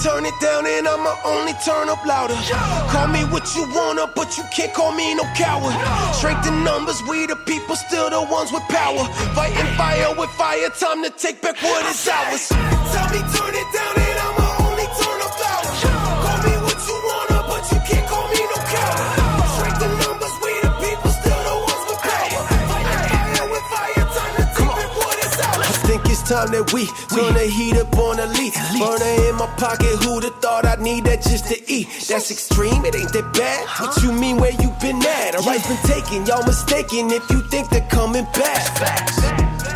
turn it down and I'ma only turn up louder. Call me what you wanna, but you can't call me no coward. Strength in numbers, we the people, still the ones with power. Fighting fire with fire, time to take back what is ours. Tell me turn it down and I'ma it's time that we turn the heat up on elite. Burner in my pocket, who'da thought I'd need that just to eat? That's extreme, it ain't that bad. What you mean, where you been at? Our rights been taken, y'all mistaken if you think they're coming back.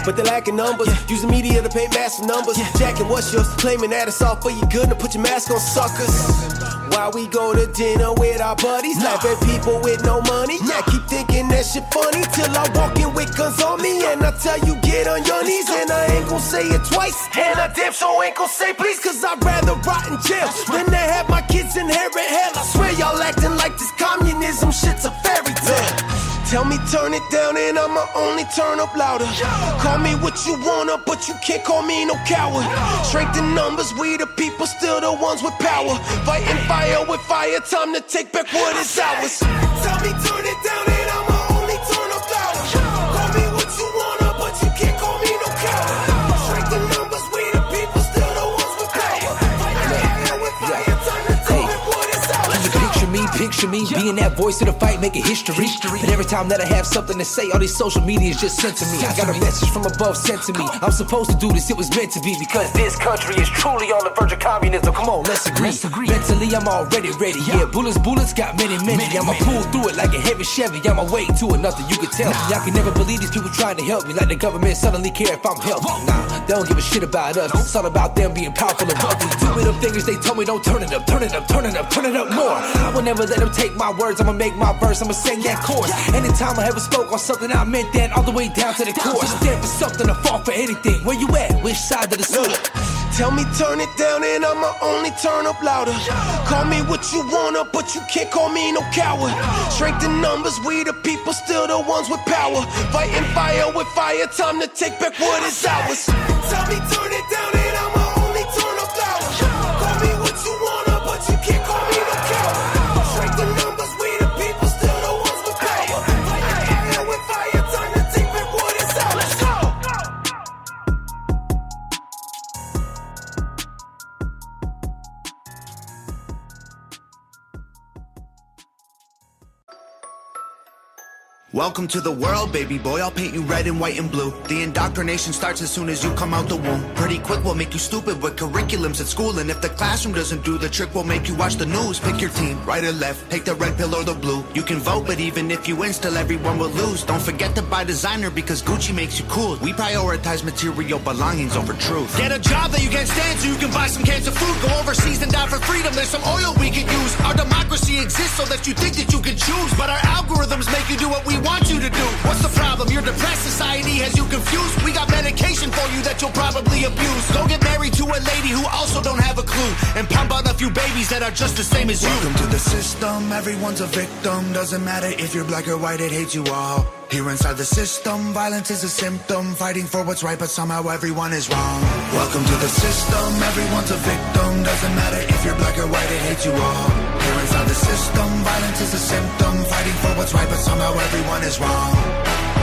But they're lacking numbers, using media to paint massive numbers. Jacking what's yours, claiming that it's all for your good, and put your mask on suckers. While we go to dinner with our buddies, laugh at people with no money. Yeah, keep thinking that shit funny till I walk in with guns on me, and I tell you get on your knees, and I ain't gon' say it twice, and I damn sure ain't gon' say please, cause I'd rather rot in jail than to have my kids inherit hell. I swear y'all acting like this communism shit's a fairy tale. Tell me turn it down and I'ma only turn up louder. Call me what you wanna, but you can't call me no coward. Strength in numbers, we the people, still the ones with power. Fighting fire with fire, time to take back what is ours. Tell me turn it down and I'ma picture me, me being that voice of the fight, making history. But every time that I have something to say, all these social media is just sent to me. I got a message from above sent to me. I'm supposed to do this, it was meant to be because this country is truly on the verge of communism. Come on, let's agree. Mentally, I'm already ready. Yeah, bullets, bullets got many, many. I'ma pull through it like a heavy Chevy. On my way to it, nothing you can tell me. I can never believe these people trying to help me, like the government suddenly care if I'm healthy. Nah, they don't give a shit about us. It's all about them being powerful and wealthy. Two middle fingers, they told me don't turn it up, turn it up, turn it up, turn it up more. I will never let them take my words. I'ma make my verse. I'ma sing that chorus. Anytime I ever spoke on something, I meant that all the way down to the core. Stand for something, I fall for anything. Where you at? Which side of the sword? Tell me turn it down and I'ma only turn up louder. Call me what you wanna, but you can't call me no coward. Strength in numbers, we the people, still the ones with power. Fighting fire with fire, time to take back what is ours. Tell me turn it Welcome to the world, baby boy. I'll paint you red and white and blue. The indoctrination starts as soon as you come out the womb. Pretty quick, we'll make you stupid with curriculums at school. And if the classroom doesn't do the trick, we'll make you watch the news. Pick your team, right or left. Take the red pill or the blue. You can vote, but even if you win, still everyone will lose. Don't forget to buy designer because Gucci makes you cool. We prioritize material belongings over truth. Get a job that you can't stand so you can buy some cans of food. Go overseas and die for freedom. There's some oil we can use. Our democracy exists so that you think that you can choose. But our algorithms make you do what we want you to do. What's the problem? Your depressed society has you confused. We got medication for you that you'll probably abuse. Go get married to a lady who also don't have a clue. And pump out a few babies that are just the same as you. Welcome to the system, everyone's a victim. Doesn't matter if you're black or white, it hates you all. Here inside the system, violence is a symptom. Fighting for what's right, but somehow everyone is wrong. Welcome to the system, everyone's a victim. Doesn't matter if you're black or white, it hates you all. Here inside the system, violence is a symptom. Fighting for what's right, but somehow everyone is wrong.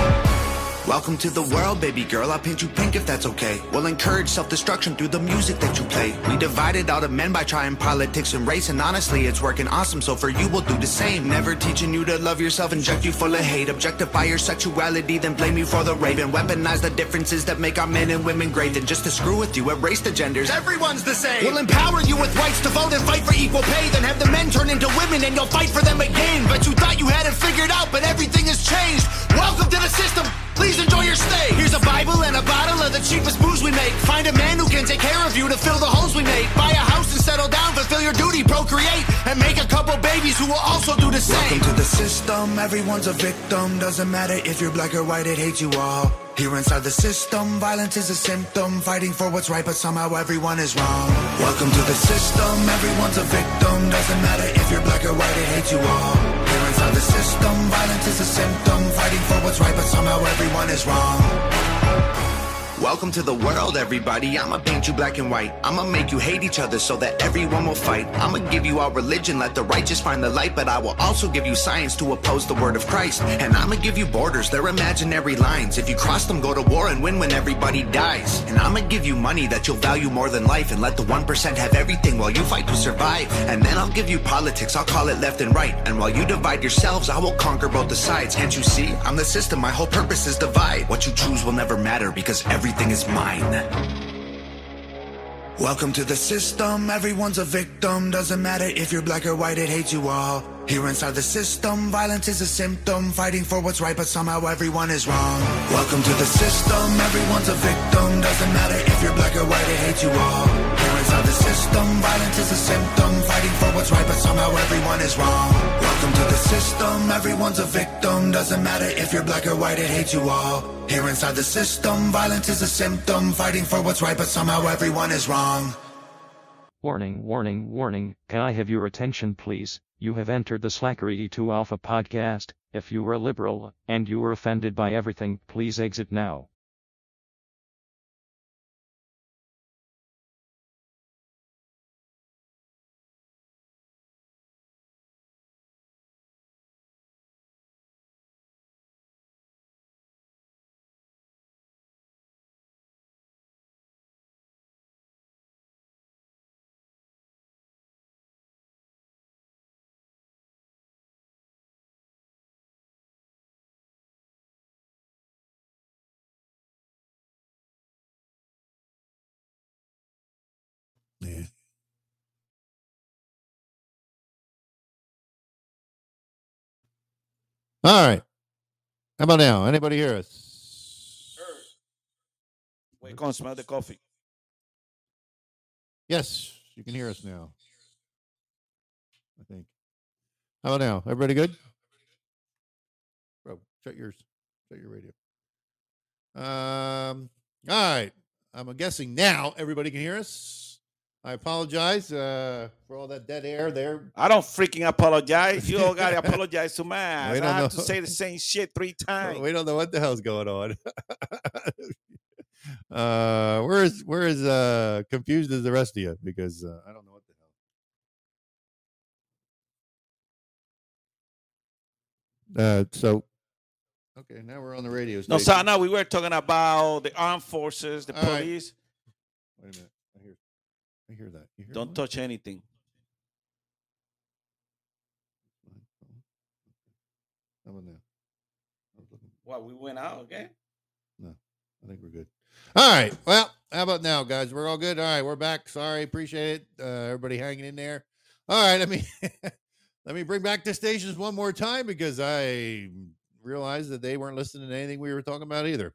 Welcome to the world, baby girl. I'll paint you pink if that's okay. We'll encourage self-destruction through the music that you play. We divided all the men by trying politics and race, and honestly, it's working awesome. So for you, we'll do the same. Never teaching you to love yourself, inject you full of hate, objectify your sexuality, then blame you for the rape, and weaponize the differences that make our men and women great. Then just to screw with you, erase the genders. Everyone's the same. We'll empower you with rights to vote and fight for equal pay. Then have the men turn into women and you'll fight for them again. But you thought you had it figured out, but everything has changed. Welcome to the system. Please enjoy your stay. Here's a Bible and a bottle of the cheapest booze we make. Find a man who can take care of you to fill the holes we make. Buy a house and settle down, fulfill your duty, procreate, and make a couple babies who will also do the same. Welcome to the system, everyone's a victim. Doesn't matter if you're black or white, it hates you all. Here inside the system, violence is a symptom. Fighting for what's right, but somehow everyone is wrong. Welcome to the system, everyone's a victim. Doesn't matter if you're black or white, it hates you all. Inside the system, violence is a symptom. Fighting for what's right, but somehow everyone is wrong. Welcome to the world, everybody. I'ma paint you black and white. I'ma make you hate each other so that everyone will fight. I'ma give you our religion, let the righteous find the light. But I will also give you science to oppose the word of Christ. And I'ma give you borders, they're imaginary lines. If you cross them, go to war and win when everybody dies. And I'ma give you money that you'll value more than life. And let the 1% have everything while you fight to survive. And then I'll give you politics, I'll call it left and right. And while you divide yourselves, I will conquer both the sides. Can't you see? I'm the system, my whole purpose is divide. What you choose will never matter because everything is mine. Welcome to the system, everyone's a victim. Doesn't matter if you're black or white, it hates you all. Here inside the system, violence is a symptom. Fighting for what's right, but somehow everyone is wrong. Welcome to the system, everyone's a victim. Doesn't matter if you're black or white, it hates you all. Inside the system, violence is a symptom. Fighting for what's right, but somehow everyone is wrong. Welcome to the system, everyone's a victim. Doesn't matter if you're black or white, it hates you all. Here inside the system, violence is a symptom. Fighting for what's right, but somehow everyone is wrong. Warning, warning, warning. Can I have your attention, please? You have entered the Slackery 2 Alpha podcast. If you are a liberal and you are offended by everything, please exit now. All right. How about now? Anybody hear us? Wait, come smell the coffee. Yes, you can hear us now. I think. How about now? Everybody good? Bro, shut yours. Shut your radio. Um. All right. I'm guessing now everybody can hear us. I apologize uh, for all that dead air there. I don't freaking apologize. You all gotta apologize to my ass. I don't have to say the same shit three times. We don't know what the hell's going on. We're as uh confused as the rest of you because uh, I don't know what the hell. Uh, so okay, now we're on the radio. Station. No, station. so no, we were talking about the armed forces, the All right. police. Wait a minute. I hear, I hear that. You hear Don't what? touch anything. How about now? I was looking- What we went out again? No. I think we're good. All right. Well, how about now, guys? We're all good. All right, we're back. Sorry, appreciate it. Uh, everybody hanging in there. All right, let me let me bring back the stations one more time because I realized that they weren't listening to anything we were talking about either.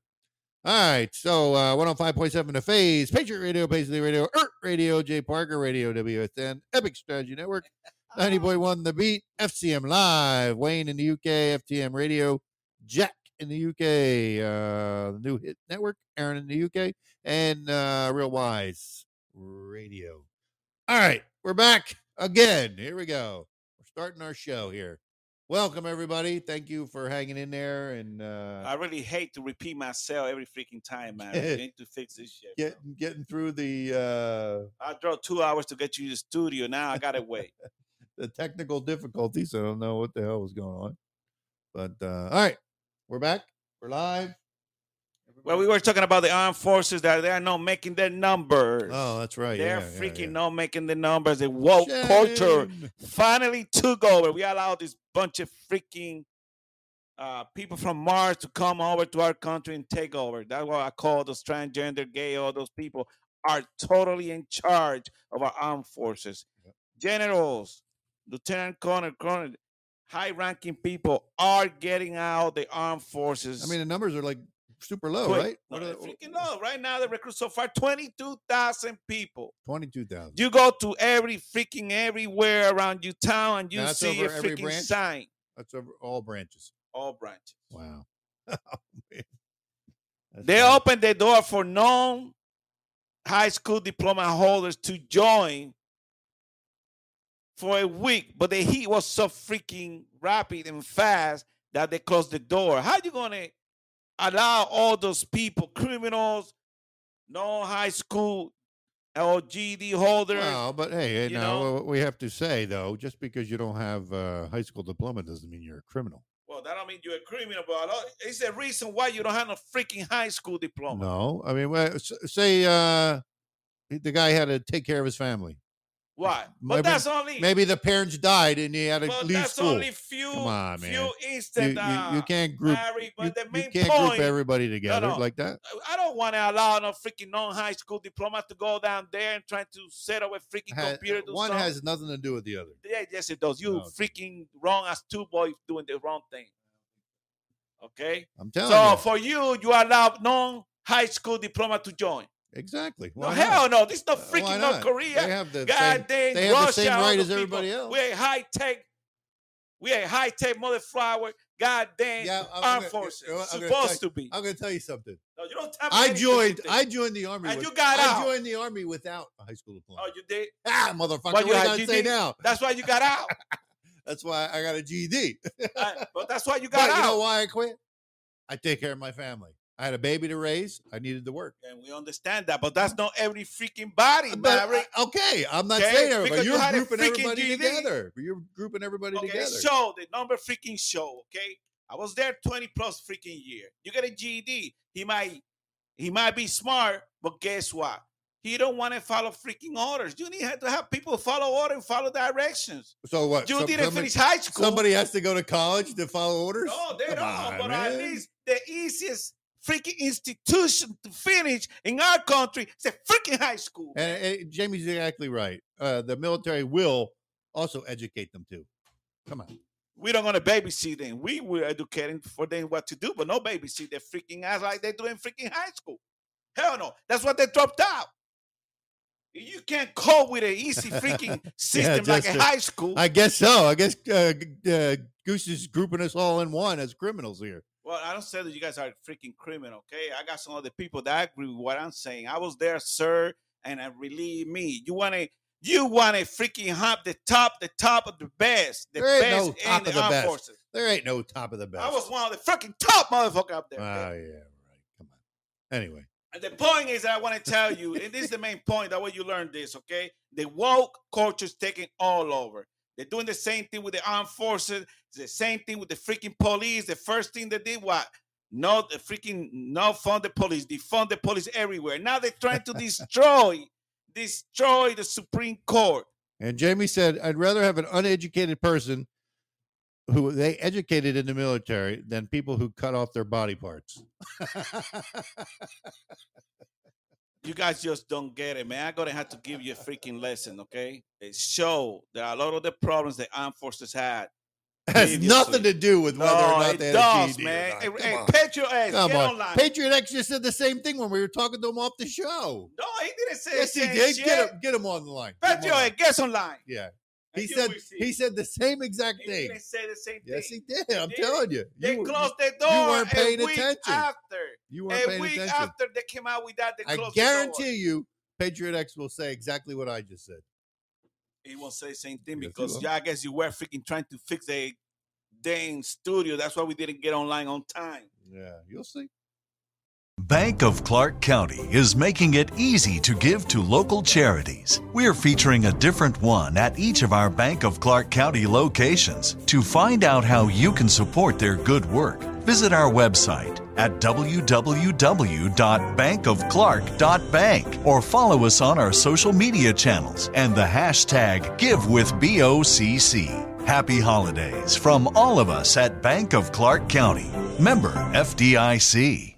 All right, so uh, 105.7 The Phase, Patriot Radio, Paisley Radio, Earth Radio, Jay Parker Radio, WSN, Epic Strategy Network, 90.1 The Beat, FCM Live, Wayne in the UK, FTM Radio, Jack in the UK, uh, the New Hit Network, Aaron in the UK, and uh, Real Wise Radio. All right, we're back again. Here we go. We're starting our show here. Welcome everybody. Thank you for hanging in there and uh I really hate to repeat myself every freaking time, man. We need to fix this shit. bro. getting getting through the uh I drove two hours to get you to the studio. Now I gotta wait. the technical difficulties. I don't know what the hell was going on. But uh all right, we're back. We're live. Well, we were talking about the armed forces that they are not making their numbers. Oh, that's right. They're yeah, yeah, freaking yeah. not making the numbers. The woke culture finally took over. We allowed this bunch of freaking uh, people from Mars to come over to our country and take over. That's what I call those transgender, gay, all those people are totally in charge of our armed forces. Generals, lieutenant colonel, colonel, high-ranking people are getting out the armed forces. I mean, the numbers are like super low, quick. right? No, What are freaking low. Right now, the recruits so far twenty-two thousand people. 22,000. You go to every freaking everywhere around your town and you That's see a freaking branch? sign. That's over all branches. All branches. Wow. Oh, They bad. open the door for non high school diploma holders to join for a week, but the heat was so freaking rapid and fast that they closed the door. How you gonna allow all those people, criminals, no high school or GD holders? Well, but hey, you now know? we have to say though, just because you don't have a high school diploma doesn't mean you're a criminal. Well, that don't mean you're a criminal, but a it's the reason why you don't have no freaking high school diploma. No, I mean, say uh, the guy had to take care of his family. Why? Maybe- But that's only Maybe the parents died and he had to but leave that's school. only few Come on, few man. You, instant. you, uh, you can't group. You, the you can't point, group everybody together no. like that. I don't want to allow no freaking non-high school diploma to go down there and try to set up a freaking Ha- computer. One something. has nothing to do with the other. Yeah, yes, it does. You No, freaking wrong as two boys doing the wrong thing. Okay. I'm telling So you. for you, you allow non-high school diploma to join. Exactly. No, Why hell no. This is not Uh, freaking not? North Korea. They have the God same, dang they have the same right as people. everybody else. We ain't high tech. We ain't high tech mother flower. God damn Yeah, I'm armed gonna- forces. you know I'm supposed tell to be. I'm going to tell you something. No, you don't tell me I joined. I joined the army. And with- you got I out. joined the army without a high school diploma. Oh, you did. ah, motherfucker! But what you you going to say now? That's why you got out. That's why I got a GED. Uh, but that's why you but got you out. know why I quit? I take care of my family. I had a baby to raise. I needed to work. And we understand that, but that's not every freaking body, But, Maverick. uh, okay, I'm not Okay, saying everybody. you You're a grouping everybody GED. together. You're grouping everybody Okay, together. the show, the number freaking show. Okay, I was there twenty plus freaking year. You get a GED. He might, he might be smart, but guess what? He don't want to follow freaking orders. You need to have people follow order and follow directions. So what? You Some- didn't somebody, finish high school. somebody has to go to college to follow orders. No, they Come don't. on, but at least the easiest freaking institution to finish in our country It's a freaking high school. And, and Jamie's exactly right. Uh, the military will also educate them too. Come on. we don't want to babysit them. We were educating for them what to do, but no babysit their freaking ass like they do in freaking high school. Hell no. That's what they dropped out. You can't cope with an easy freaking system like a a- high school. I guess so. I guess uh, uh, Goose is grouping us all in one as criminals here. Well, I don't say that you guys are freaking criminal, okay? I got some other people that agree with what I'm saying. I was there, sir, and I believe me, you want to. You want to freaking hop the top, the top of the best, the There best no top in the of the best. forces. There ain't no top of the best. I was one of the freaking top motherfucker up there. Oh okay? yeah, right. Come on. Anyway, And the point is, that I want to tell you, and this is the main point. That way you learn this, okay? The woke culture is taking all over. They're doing the same thing with the armed forces. The same thing with the freaking police. The first thing they did, was No, the freaking no fund the police. Defund the police everywhere. Now they're trying to destroy, destroy the Supreme Court. and Jamie said, "I'd rather have an uneducated person who they educated in the military than people who cut off their body parts." You guys just don't get it, man. I'm gonna have to give you a freaking lesson, okay? It show that a lot of the problems the armed forces had has Previously. nothing to do with whether or No, not it they had a or man. not. Hey, hey, on. Patriot ass, Come get on. online. Patriot X just said the same thing when we were talking to him off the show. no, he didn't say Yes, he did. shit. Get him, get him on the line. Get Patriot on ass, the- online. Yeah, he said he said the same exact He thing. didn't say the same thing. Yes, he did. I'm telling you. They You, closed the door You weren't paying attention. after. You weren't A paying week attention. after they came out with that, they I closed the guarantee you, Patriot X will say exactly what I just said. he won't say the same thing Yes, because yeah, I guess you were freaking trying to fix a dang studio. That's why we didn't get online on time. Yeah, you'll see. Bank of Clark County is making it easy to give to local charities. We're featuring a different one at each of our Bank of Clark County locations. To find out how you can support their good work, visit our website at www.bankofclark.bank or follow us on our social media channels and the hashtag GiveWithBOCC. Happy holidays from all of us at Bank of Clark County. Member FDIC.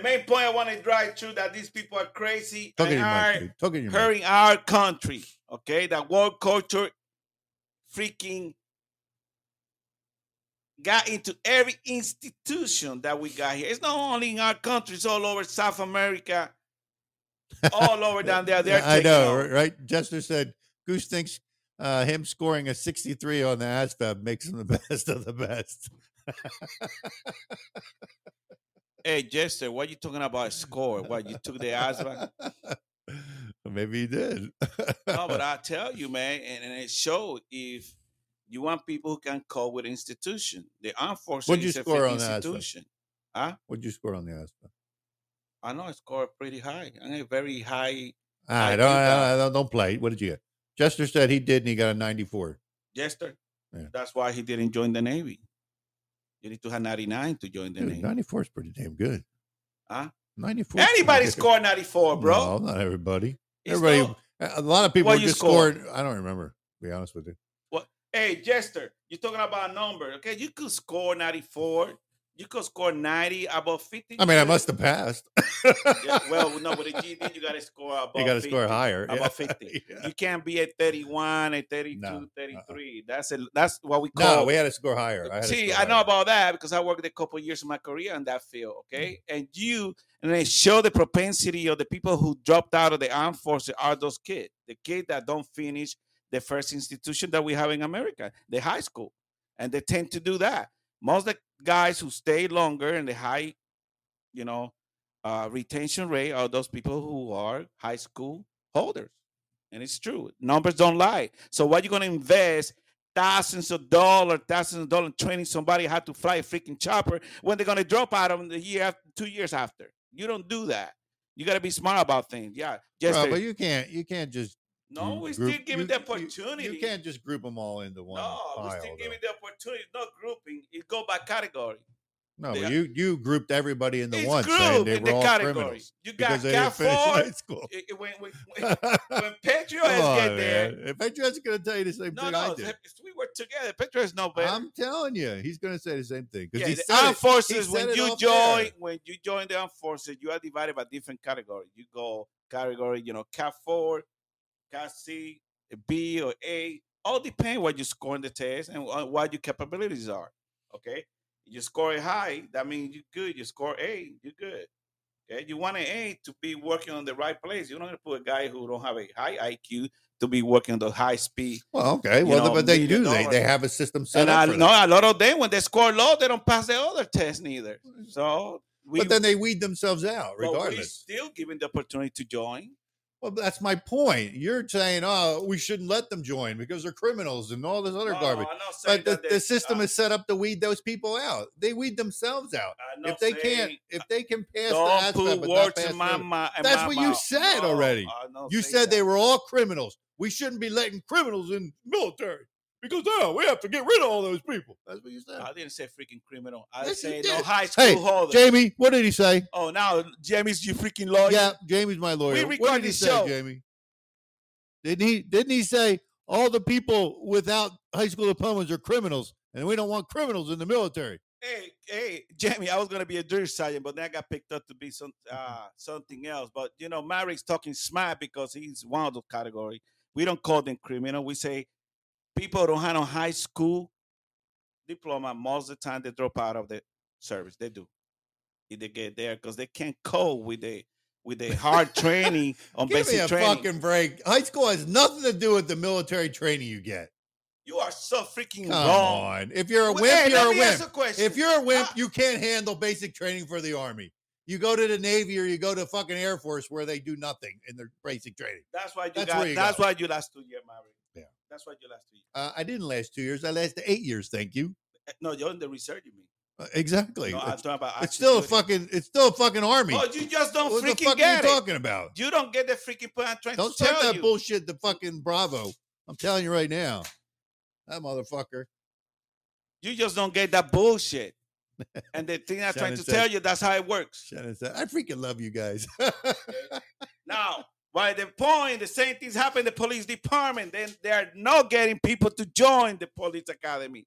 The main point I want to drive through that these people are crazy Talk and are. Talk hurting our country. Okay, that world culture freaking got into every institution that we got here. It's not only in our country; it's all over South America, all over down there. They're I know, over. right? Jester said Goose thinks uh, him scoring a 63 on the ASVAB makes him the best of the best. Hey, Jester, what you talking about? Score? What you took the ASVAB? Maybe he did. No, but I tell you, man, and, and it showed if you want people who can cope with institution. The armed forces What'd you score on institution. Huh? What'd you score on the ASVAB? I know I scored pretty high. I'm a very ah, high. I don't. I don't, don't play. What did you get? Jester said he did, and he got a 94. Jester. Yeah. That's why he didn't join the Navy. You need to have 99 to join the Dude, Navy. 94 is pretty damn good. Huh? 94. Anybody scored 94, bro. No, not everybody. It's everybody. no- a lot of people just score? scored. I don't remember. To be honest with you. What? Hey, Jester, you're talking about a number. Okay, you could score 94. You could score 90, about 50. I mean, I must have passed. Yeah, well, no, with a GD, you got to score above you got to 50. score higher. yeah. About 50. Yeah. You can't be at 31, at 32, No, uh-uh. 33. That's a, that's what we call No, we had to score higher. I See, score I know higher. about that because I worked a couple of years of my career in that field. Okay, Mm. and you and they show the propensity of the people who dropped out of the armed forces are those kids, the kids that don't finish the first institution that we have in America, the high school, and they tend to do that. Most of the guys who stay longer in the high, you know, uh, retention rate are those people who are high school holders, and it's true. Numbers don't lie. So, what you going to invest thousands of dollars, thousands of dollars training somebody how to fly a freaking chopper when they're gonna drop out of them the year after, two years after. You don't do that. You got to be smart about things. Yeah, just but you can't. You can't just. No, group- we group- still giving you- the opportunity. You, can't just group them all into one no, we pile. still though. giving the opportunity. No grouping. It go by category. No, they you you grouped everybody into one, saying grouped they in were the all category. criminals You got because they Cat didn't finish Ford. high school. It- it- when, when, when, when Patriots on, get there, man. Patriots going to tell you the same no, thing no, I did. if we were together. Patriots no better. I'm telling you, he's going to say the same thing because Yeah, the armed it. Forces. When you join, air. when you join the armed forces, you are divided by different categories. You go category, you know, Cat four, Cat C, B or A. All depend what you score in the test and what your capabilities are. Okay, you score high, that means you're good. You score A, you're good. Okay, you want an A to be working on the right place. You're not gonna put a guy who don't have a high IQ to be working on the high speed. Well, okay. Well, know, but they million do. They, dollars. they have a system set And up I know that. a lot of them when they score low, they don't pass the other test neither. So we but then they weed themselves out, regardless. still giving the opportunity to join. Well, that's my point. You're saying, oh, we shouldn't let them join because they're criminals and all this other No, garbage. I'm not saying But the, that the system I- is set up to weed those people out. They weed themselves out. If they can't, if they can pass the Don't put but not words pass in my, in That's my what you said No, already. You said that. they were all criminals. We shouldn't be letting criminals in military because now we have to get rid of all those people. That's what you said. I didn't say freaking criminal. I Yes, said no high school Hey, holder. Jamie, what did he say? oh, now Jamie's you freaking lawyer. Yeah, Jamie's my lawyer. We what record did he this say, show. Jamie? Didn't he? Didn't he say all the people without high school diplomas are criminals, and we don't want criminals in the military? Hey, hey, Jamie, I was gonna be a drill sergeant, but then I got picked up to be some uh something else. But you know, Maverick's talking smart because he's one of the category. we don't call them criminal. We say people don't have a high school diploma. Most of the time, they drop out of the service. They do. If they get there because they can't cope with the with the hard training on Give basic me a training. fucking break. High school has nothing to do with the military training you get. You are so freaking Come wrong. on. If you're a Well, wimp, you're a wimp. a. If you're a wimp, you can't handle basic training for the army. You go to the Navy or you go to fucking Air Force where they do nothing in their basic training. That's why you That's got. where you that's go. why you last two years, Maverick. That's why you last two years. Uh, I didn't last two years. I lasted eight years. Thank you. Eh, No, you're in the research. You mean? Uh, exactly. No, I'm it's, talking about. it's still a fucking. It's still a fucking army. Oh, you just don't what the freaking get you it. talking about? You don't get the freaking point I'm trying Don't to tell that you. bullshit to fucking Bravo. I'm telling you right now. That motherfucker. You just don't get that bullshit. And the thing I'm trying to said- tell you, that's how it works. Shannon said, I freaking love you guys. Now, by the point, the same things happen in the police department. Then they are not getting people to join the police academy.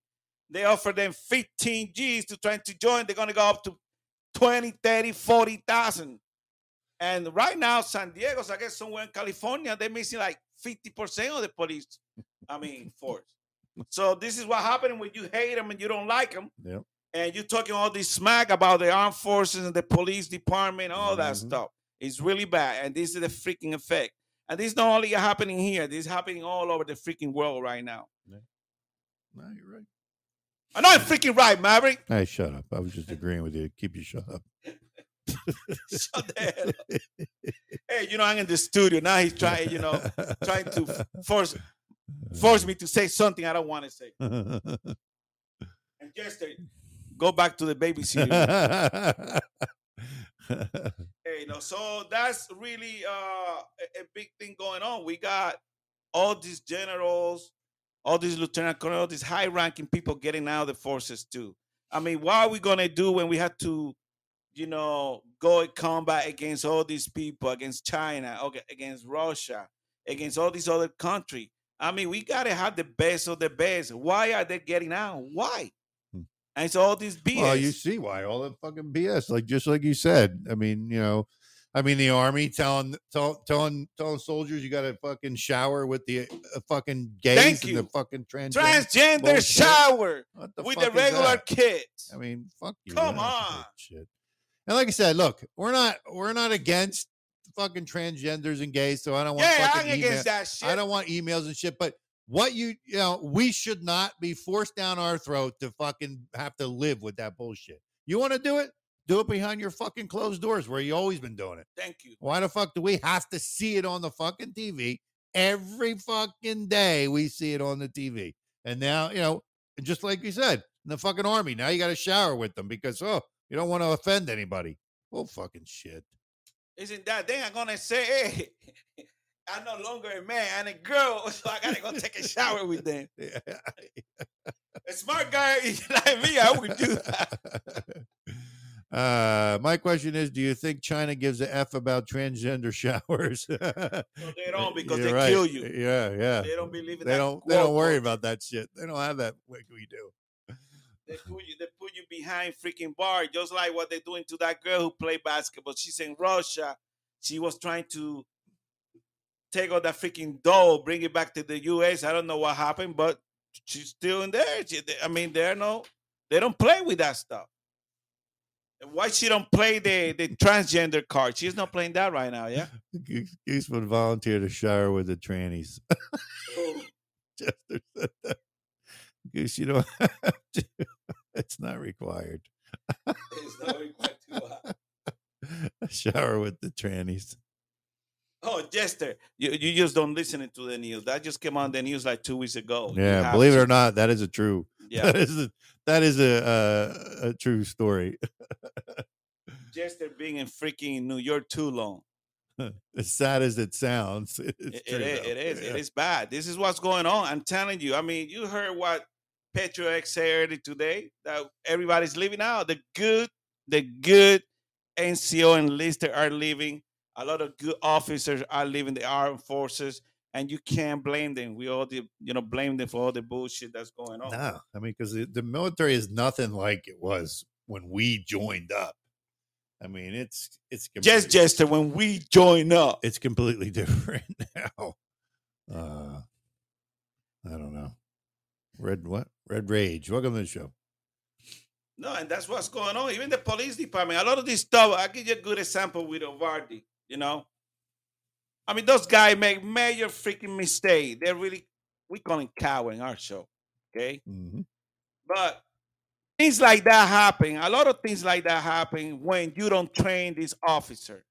They offer them 15 G's to try to join. They're going to go up to 20, 30, 40,000. And right now, San Diego's, I guess somewhere in California, they're missing like 50% of the police, I mean, force. So this is what happened when you hate them and you don't like them. Yep. And you're talking all this smack about the armed forces and the police department, all that Mhm. stuff. It's really bad. And this is the freaking effect. And this is not only happening here, this is happening all over the freaking world right now. Yeah. no, you're right. I know I'm freaking right, Maverick. Hey, shut up. I was just agreeing with you. Keep you shut up. Shut the hell up. Hey, you know, I'm in the studio. Now he's trying, you know, trying to force force me to say something I don't want to say. And just to go back to the babysitter. Hey, you know, so that's really uh, a, big thing going on. We got all these generals, all these lieutenant colonels, these high-ranking people getting out of the forces too. I mean, what are we gonna do when we have to, you know, go in combat against all these people, against China, okay, against Russia, against all these other countries? I mean, we gotta have the best of the best. Why are they getting out? Why? And it's all these BS. Well, you see why all that fucking BS, like just like you said. I mean, you know, I mean, the army telling tell, telling telling soldiers you got to fucking shower with the uh, fucking gays Thank and you. the fucking trans transgender bullshit. shower the with the regular kids. I mean, fuck you. Come I don't give a on. shit. And like I said, look, we're not we're not against fucking transgenders and gays, so I don't want yeah, fucking I'm email- against that shit. I don't want emails and shit, but what you you know, we should not be forced down our throat to fucking have to live with that bullshit. You want to do it? Do it behind your fucking closed doors where you always been doing it. Thank you. Why the fuck do we have to see it on the fucking TV every fucking day? We see it on the TV, and now you know, just like you said, in the fucking army, now you got to shower with them because oh, you don't want to offend anybody. oh fucking shit. Isn't that thing I'm gonna say? I'm no longer a man, I'm a girl, so I gotta go take a shower with them. A smart guy like me, I would do that. Uh, my question is: Do you think China gives a f about transgender showers? No, they don't because You're they right. kill you. Yeah, yeah. They don't believe in They that. don't. They don't worry quote. about that shit. They don't have that like we do. They put you. They put you behind freaking bar, just like what they're doing to that girl who played basketball. She's in Russia. She was trying to take all that freaking dough, bring it back to the U.S. I don't know what happened, but she's still in there. She- they- I mean, they're no, they don't play with that stuff. Why she don't play the the transgender card? She's not playing that right now. Yeah. Goose, Goose would volunteer to shower with the trannies. Jester said that. Goose, you don't have to. It's not required. It's not required to, uh, shower with the trannies. Oh, Jester, you, you just don't listen to the news. That just came on the news like two weeks ago. Yeah, believe it or not, that is a true. Yeah. That is a that is a a, a true story. Jester being in freaking New York too long. as sad as it sounds, it's It- true. it is. though. It is. Yeah. is bad. This is what's going on. I'm telling you. I mean, you heard what Patriot X said earlier today that everybody's leaving out. The good, the good NCO and enlisted are leaving. A lot of good officers are leaving the armed forces, and you can't blame them. We all, the, you know, blame them for all the bullshit that's going on. No, I mean, because the, the military is nothing like it was when we joined up. I mean, it's it's Just Jester, when we join up, it's completely different now. Uh, I don't know. Red what? Red Rage. Welcome to the show. No, and that's what's going on. Even the police department, a lot of this stuff. I give you a good example with Uvalde. You know, I mean, those guys make major freaking mistake. They're really we call him coward in our show, okay? Mm-hmm. But things like that happen. A lot of things like that happen when you don't train this officer.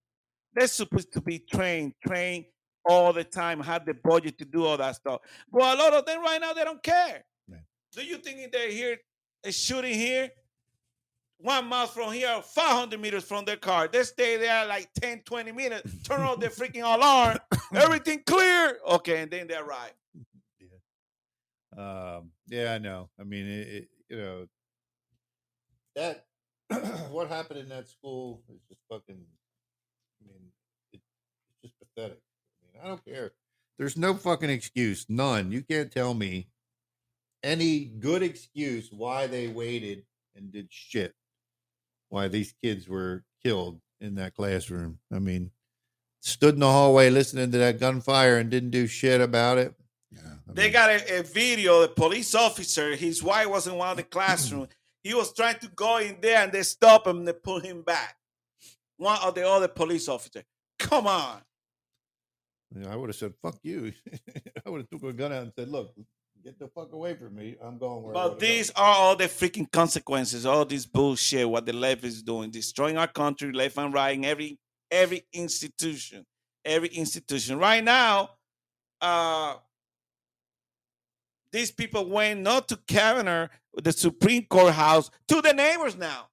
They're supposed to be trained, trained all the time, have the budget to do all that stuff. But a lot of them right now they don't care. Do you think they're here, a shooting here? One mile from here, 500 meters from their car. They stay there like 10, 20 minutes, turn off their freaking alarm, everything clear. Okay, and then they arrive. Um, yeah, I know. I mean, it, it, you know, that what happened in that school is just fucking. I mean, it, it's just pathetic. I mean, I don't care. There's no fucking excuse, none. You can't tell me any good excuse why they waited and did shit. Why these kids were killed in that classroom. I mean, stood in the hallway listening to that gunfire and didn't do shit about it. Yeah, I They mean, got a, a video, the police officer, his wife was in one of the classroom. he was trying to go in there and they stop him and they pull him back. One of the other police officer. Come on. you know, I would have said, "Fuck you." I would have took a gun out and said, "Look, get the fuck away from me. I'm going where." But these are all the freaking consequences, all this bullshit, what the left is doing, destroying our country, left and right, in every every institution, every institution. Right now, uh these people went not to Kavanaugh, the Supreme Court house, to the neighbors now.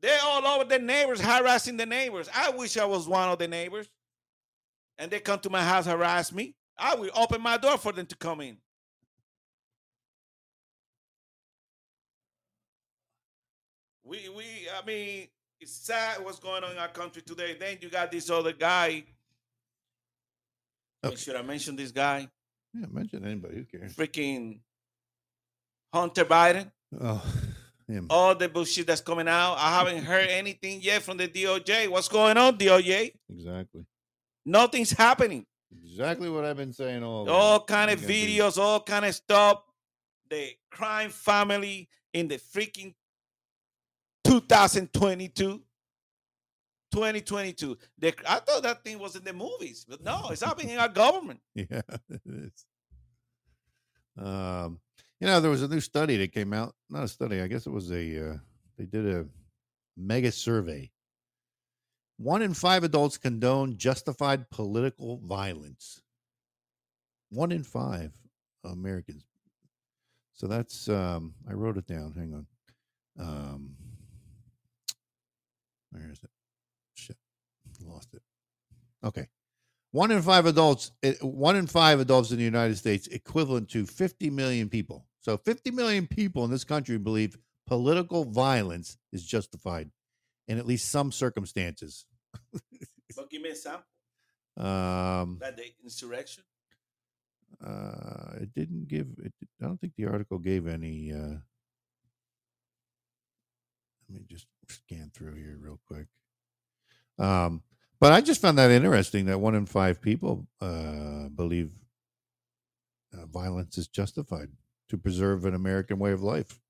They're all over the neighbors, harassing the neighbors. I wish I was one of the neighbors. And they come to my house, harass me. I will open my door for them to come in. We we I mean it's sad what's going on in our country today. Then you got this other guy. Okay. Should I mention this guy? yeah, mention anybody. Who cares? Freaking Hunter Biden. Oh, him. All the bullshit that's coming out. I haven't heard anything yet from the DOJ. What's going on, DOJ? Exactly. Nothing's happening. Exactly what I've been saying all. all kind of What you do? videos, all kind of stuff. The crime family in the freaking 2022. 2022. The, I thought that thing was in the movies, but no, it's happening in our government. Yeah, it is. Um, you know, there was a new study that came out. Not a study, I guess it was a. Uh, they did a mega survey. One in five adults condone justified political violence. One in five Americans. So that's. Um, I wrote it down. Hang on. Um, where is it? Shit, lost it. Okay. One in five adults, eh, one in five adults in the United States, equivalent to 50 million people. So 50 million people in this country believe political violence is justified in at least some circumstances. But give me a sample. Um, That the insurrection. uh, it didn't give. It, I don't think the article gave any. Uh, let me just scan through here real quick. Um, but I just found that interesting that one in five people uh, believe uh, violence is justified to preserve an American way of life.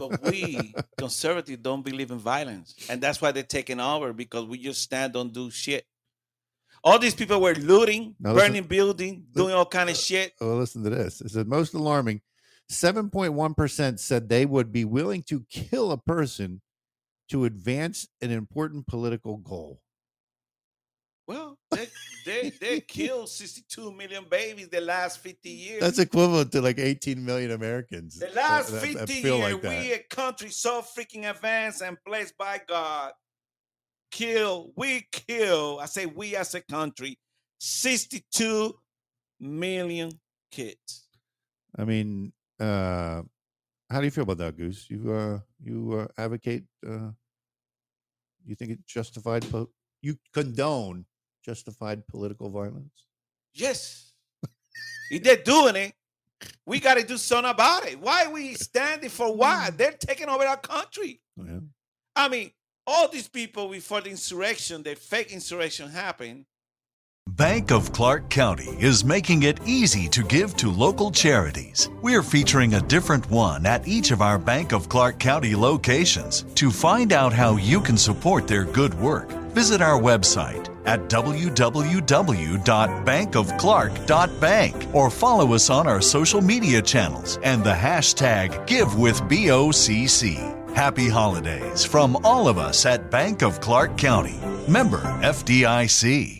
But we conservatives don't believe in violence. And that's why they're taking over because we just stand, don't do shit. All these people were looting, Now listen- burning building, doing all kind of uh, shit. Oh, listen to this. It's the most alarming. Seven point one percent said they would be willing to kill a person to advance an important political goal. Well, they, they, they killed 62 million babies the last 50 years. That's equivalent to like 18 million Americans. the last 50 that feel years, like we a country so freaking advanced and blessed by God. Kill, we kill, I say we as a country, 62 million kids. I mean, uh, how do you feel about that, Goose? You uh, you uh, advocate? Uh, you think it's justified? Po- you condone justified political violence? Yes. if they're doing it, eh? we got to do something about it. Why are we standing for what? Mm. They're taking over our country. Oh, yeah. I mean, all these people before the insurrection, the fake insurrection happened, Bank of Clark County is making it easy to give to local charities. We're featuring a different one at each of our Bank of Clark County locations. To find out how you can support their good work, visit our website at www.bankofclark.bank or follow us on our social media channels and the hashtag GiveWithBOCC. Happy holidays from all of us at Bank of Clark County. Member FDIC.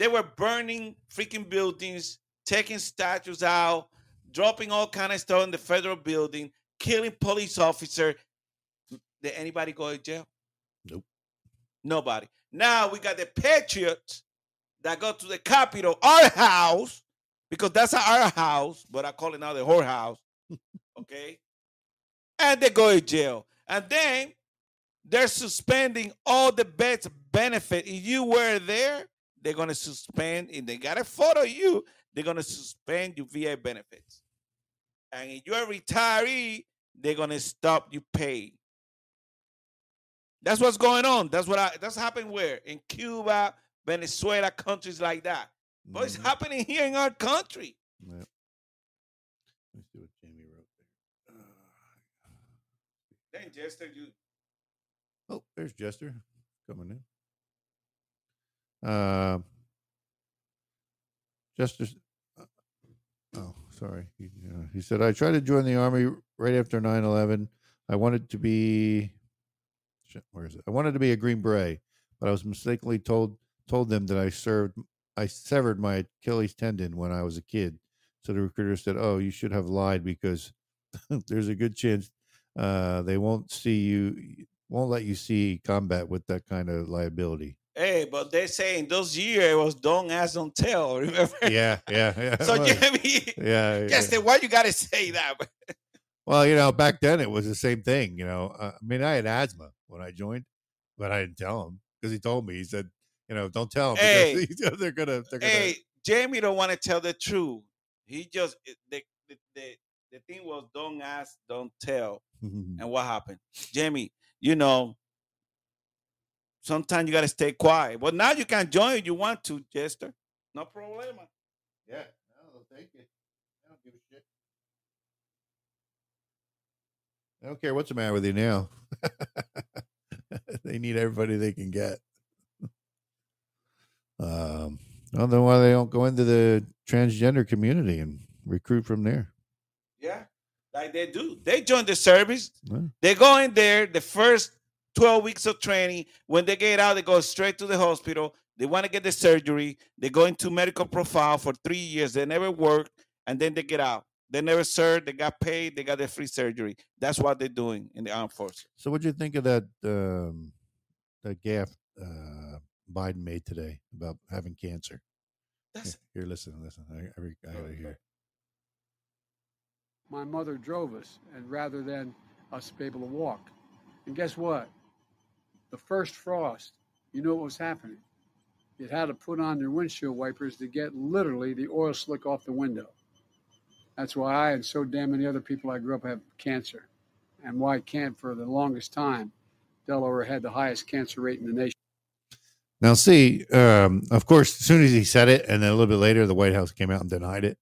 They were burning freaking buildings, taking statues out, dropping all kind of stuff in the federal building, killing police officer. Did anybody go to jail? Nope. Nobody. Now we got the patriots that go to the Capitol, our house, because that's our house, but I call it now the whorehouse. okay. And they go to jail. And then they're suspending all the best benefit. If you were there, they're gonna suspend. If they got a photo of you, they're gonna suspend your VA benefits. And if you're a retiree, they're gonna stop you pay. That's what's going on. That's what I that's happening where? In Cuba, Venezuela, countries like that. But it's Mhm. happening here in our country. Yep. Let me see what Jamie wrote there. Then Jester, you Oh, there's Jester coming in. Uh, Jester. uh, Oh, sorry. He, uh, he said, I tried to join the army right after 9 11. I wanted to be, where is it? I wanted to be a Green Beret, but I was mistakenly told told them that I served, I severed my Achilles tendon when I was a kid. So the recruiter said, Oh, you should have lied because there's a good chance uh, they won't see you, won't let you see combat with that kind of liability. Hey, but they say in those years it was don't ask, don't tell. Remember? Yeah, yeah, yeah. So well, Jamie, yeah, yeah. Jester, why you gotta say that? Well, you know, back then it was the same thing. You know, uh, I mean, I had asthma when I joined, but I didn't tell him because he told me. He said, you know, don't tell him Hey. because they're gonna, they're gonna. Hey, Jamie don't want to tell the truth. He just the the, the the thing was don't ask, don't tell. And what happened? Jamie, you know, sometimes you gotta stay quiet. Well, now you can join if you want to, Jester. No problema. yeah, no, take it. I don't give a shit. I don't care what's the matter with you now. they need everybody they can get. Um, I don't know why they don't go into the transgender community and recruit from there. Yeah, like they do. They join the service. Yeah. They go in there the first 12 weeks of training. When they get out, they go straight to the hospital. They want to get the surgery. They go into medical profile for three years. They never work, and then they get out. They never served. They got paid. They got their free surgery. That's what they're doing in the armed forces. So, what do you think of that um, that gaffe uh, Biden made today about having cancer? That's Here, listen, listen. I, I, re- I gotta hear. my mother drove us, and rather than us be able to walk. And guess what? The first frost, you know what was happening? You had to put on your windshield wipers to get literally the oil slick off the window. That's why I and so damn many other people I grew up have cancer, and why can't for the longest time, Delaware had the highest cancer rate in the nation. Now, see, um, of course, as soon as he said it, and then a little bit later, the White House came out and denied it.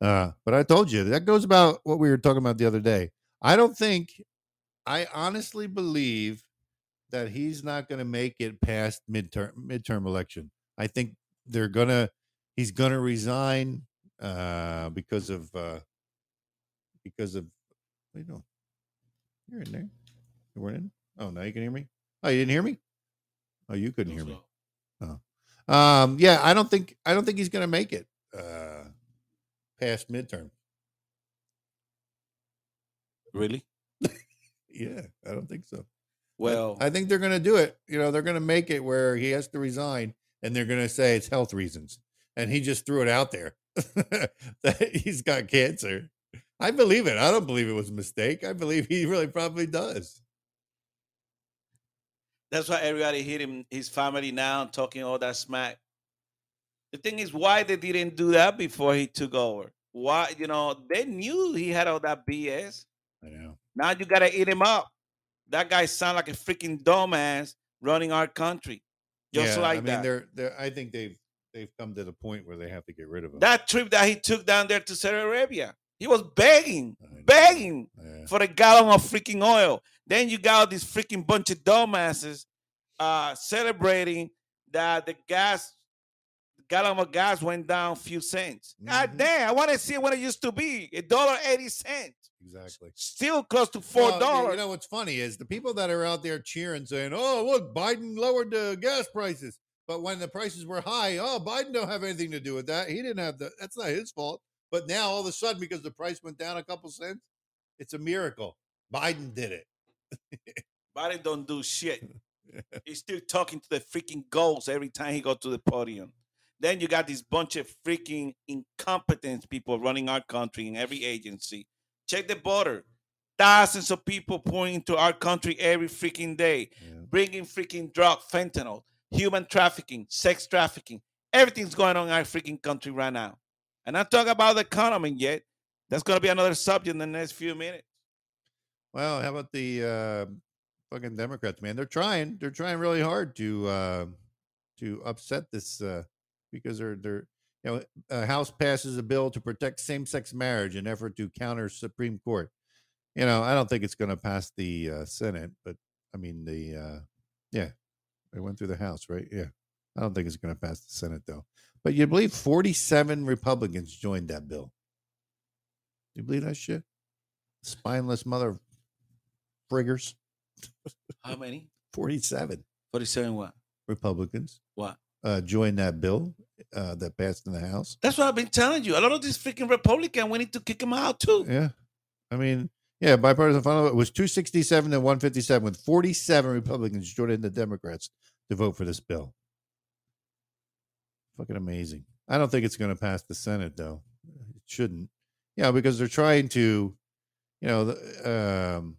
Uh, but I told you that goes about what we were talking about the other day. I don't think, I honestly believe that he's not going to make it past midterm midterm election. I think they're gonna, he's gonna resign uh, because of uh, because of what are you doing? You're in there. You weren't in. Oh, now you can hear me. Oh, you didn't hear me. Oh, you couldn't hear me. Oh, um, yeah. I don't think I don't think he's going to make it uh, past midterm. really Yeah, I don't think so. I- well. I, think they're going to do it. You know, they're going to make it where he has to resign, and they're going to say it's health reasons. And he just threw it out there that he's got cancer. I believe it. I don't believe it was a mistake. I believe he really probably does. That's why everybody hit him, his family now, talking all that smack. The thing is, why they didn't do that before he took over? Why, you know, they knew he had all that BS. I know. Now you gotta eat him up. That guy sound like a freaking dumbass running our country, just yeah, like I mean, that. they're they're. I think they've they've come to the point where they have to get rid of him. That trip that he took down there to Saudi Arabia, he was begging, begging for a gallon of freaking oil. Then you got this freaking bunch of dumbasses uh, celebrating that the gas gallon of gas went down a few cents. God Mm-hmm. damn, I want to see what it used to be. A dollar eighty cent. Exactly. Still close to four Well, dollars. you know what's funny is the people that are out there cheering, saying, "Oh, look, Biden lowered the gas prices," but when the prices were high, oh, Biden don't have anything to do with that. He didn't have the. That's not his fault. But now all of a sudden, because the price went down a couple cents, it's a miracle. Biden did it. Biden don't do shit. He's still talking to the freaking ghosts every time he go to the podium. Then you got this bunch of freaking incompetent people running our country in every agency. Check the border. Thousands of people pouring into our country every freaking day, bringing freaking drug, fentanyl, human trafficking, sex trafficking. Everything's going on in our freaking country right now. And I'm talking about the economy yet. That's going to be another subject in the next few minutes. Well, how about the uh, fucking Democrats, man? They're trying. They're trying really hard to uh, to upset this uh, because they're they're know a House passes a bill to protect same sex marriage in effort to counter Supreme Court. You know, I don't think it's going to pass the uh, Senate, but I mean the uh, yeah, it went through the House, right? Yeah, I don't think it's going to pass the Senate though. But you believe forty-seven Republicans joined that bill? You believe that shit? Spineless mother friggers. How many? 47 47 what? Republicans What? Uh, joined that bill uh, that passed in the House. That's what I've been telling you. A lot of these freaking Republicans, we need to kick them out too. Yeah. I mean, yeah, bipartisan final vote was 267 to 157, with 47 Republicans joining the Democrats to vote for this bill. Fucking amazing. I don't think it's going to pass the Senate, though. It shouldn't. Yeah, because they're trying to, you know, um,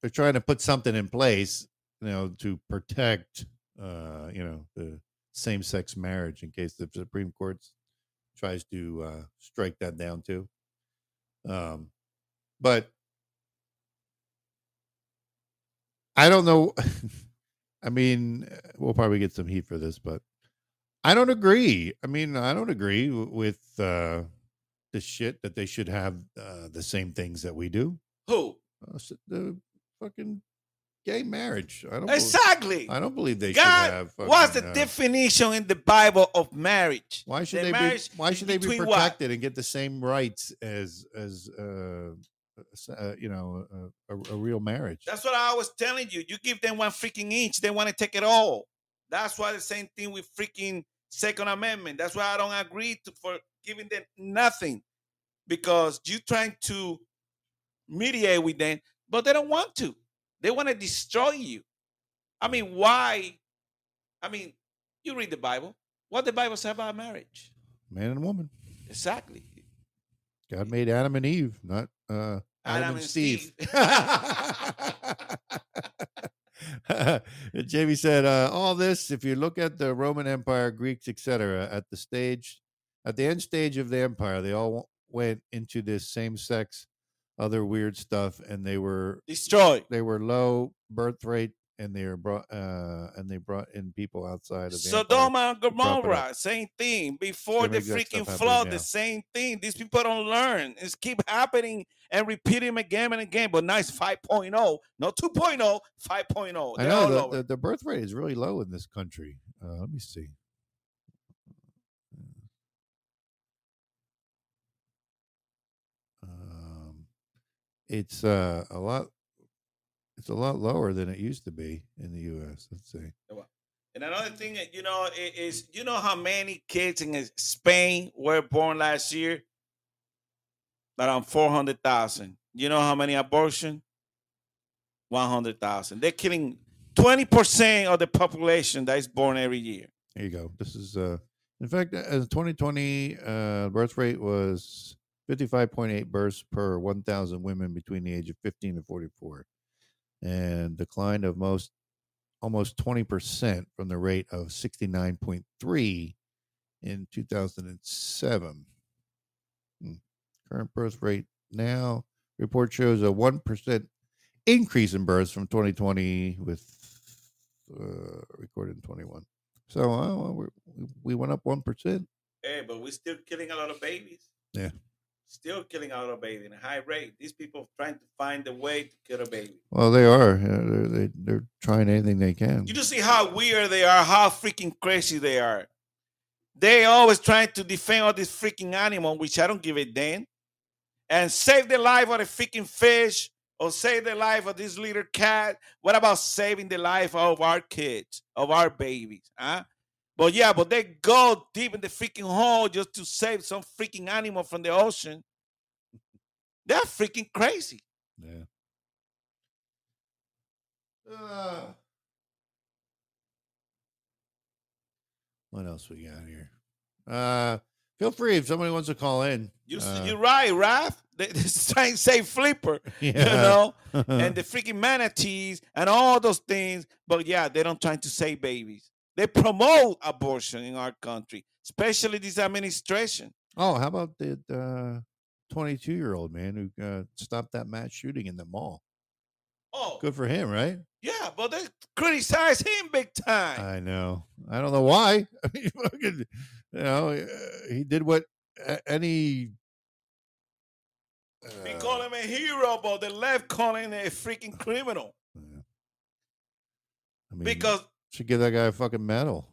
they're trying to put something in place, you know, to protect, uh, you know, the same-sex marriage in case the Supreme Court tries to uh, strike that down too. Um, but I don't know. I mean, we'll probably get some heat for this, but I don't agree. I mean, I don't agree w- with uh, the shit that they should have uh, the same things that we do. Who? Uh, the fucking gay marriage. I don't Exactly. I don't believe they God, should have. what's the uh, definition in the Bible of marriage? Why should The they be? Why should they be between what? protected and get the same rights as as uh, uh you know a, a, a real marriage? That's what I was telling you. You give them one freaking inch, they want to take it all. That's why the same thing with freaking Second Amendment. That's why I don't agree to for giving them nothing because you trying to mediate with them, but they don't want to. They want to destroy you. I mean, why? I mean, you read the Bible. What the Bible says about marriage? Man and woman. Exactly. God made Adam and Eve, not uh, Adam, and, Steve. Jamie said, uh, "All this, if you look at the Roman Empire, Greeks, etc., at the stage, at the end stage of the empire, they all went into this same-sex, other weird stuff, and they were destroyed. They were low birth rate, and they were brought, uh, and they brought in people outside of the Sodom and to prop it Gomorrah, same thing. Before the freaking flood, the same thing. These people don't learn. It's keep happening and repeating again and again. But now it's 5.0, not 2.0, 5.0. I They're all know the, the, the birth rate is really low in this country. Uh, let me see. It's uh, a lot. It's a lot lower than it used to be in the U.S. Let's see. And another thing, that, you know, is you know how many kids in uh, Spain were born last year? Around 400,000. You know how many abortion? 100,000. They're killing 20% of the population that is born every year. There you go. This is uh in fact as 2020 uh birth rate was 55.8 births per 1000 women between the age of 15 and 44 and decline of most almost 20% from the rate of 69.3 in 2007. Hmm. Current birth rate now report shows a 1% increase in births from 2020 with uh, recorded in 21. So uh, we went up 1%. Hey, but we're still killing a lot of babies. Yeah. Still killing out a of in a high rate. These people trying to find a way to kill a baby. Well, they are. They're, they, they're trying anything they can. You just see how weird they are, how freaking crazy they are. They always trying to defend all this freaking animal, which I don't give a damn, and save the life of a freaking fish or save the life of this little cat. What about saving the life of our kids, of our babies? Huh? But yeah, but they go deep in the freaking hole just to save some freaking animal from the ocean. They're freaking crazy. Yeah. Uh, what else we got here? Uh, feel free if somebody wants to call in. You, Uh, you're right, Raph. They, they're trying to say flipper, you know, and the freaking manatees and all those things. But yeah, they don't try to save babies. They promote abortion in our country, especially this administration. oh, how about the uh, 22 year old man who uh, stopped that mass shooting in the mall? Oh, Good for him, right? yeah, but they criticize him big time. I know. I don't know why. I mean, fucking, you know, uh, he did what any. we uh, call him a hero, but the left calling him a freaking criminal I mean, because should give that guy a fucking medal.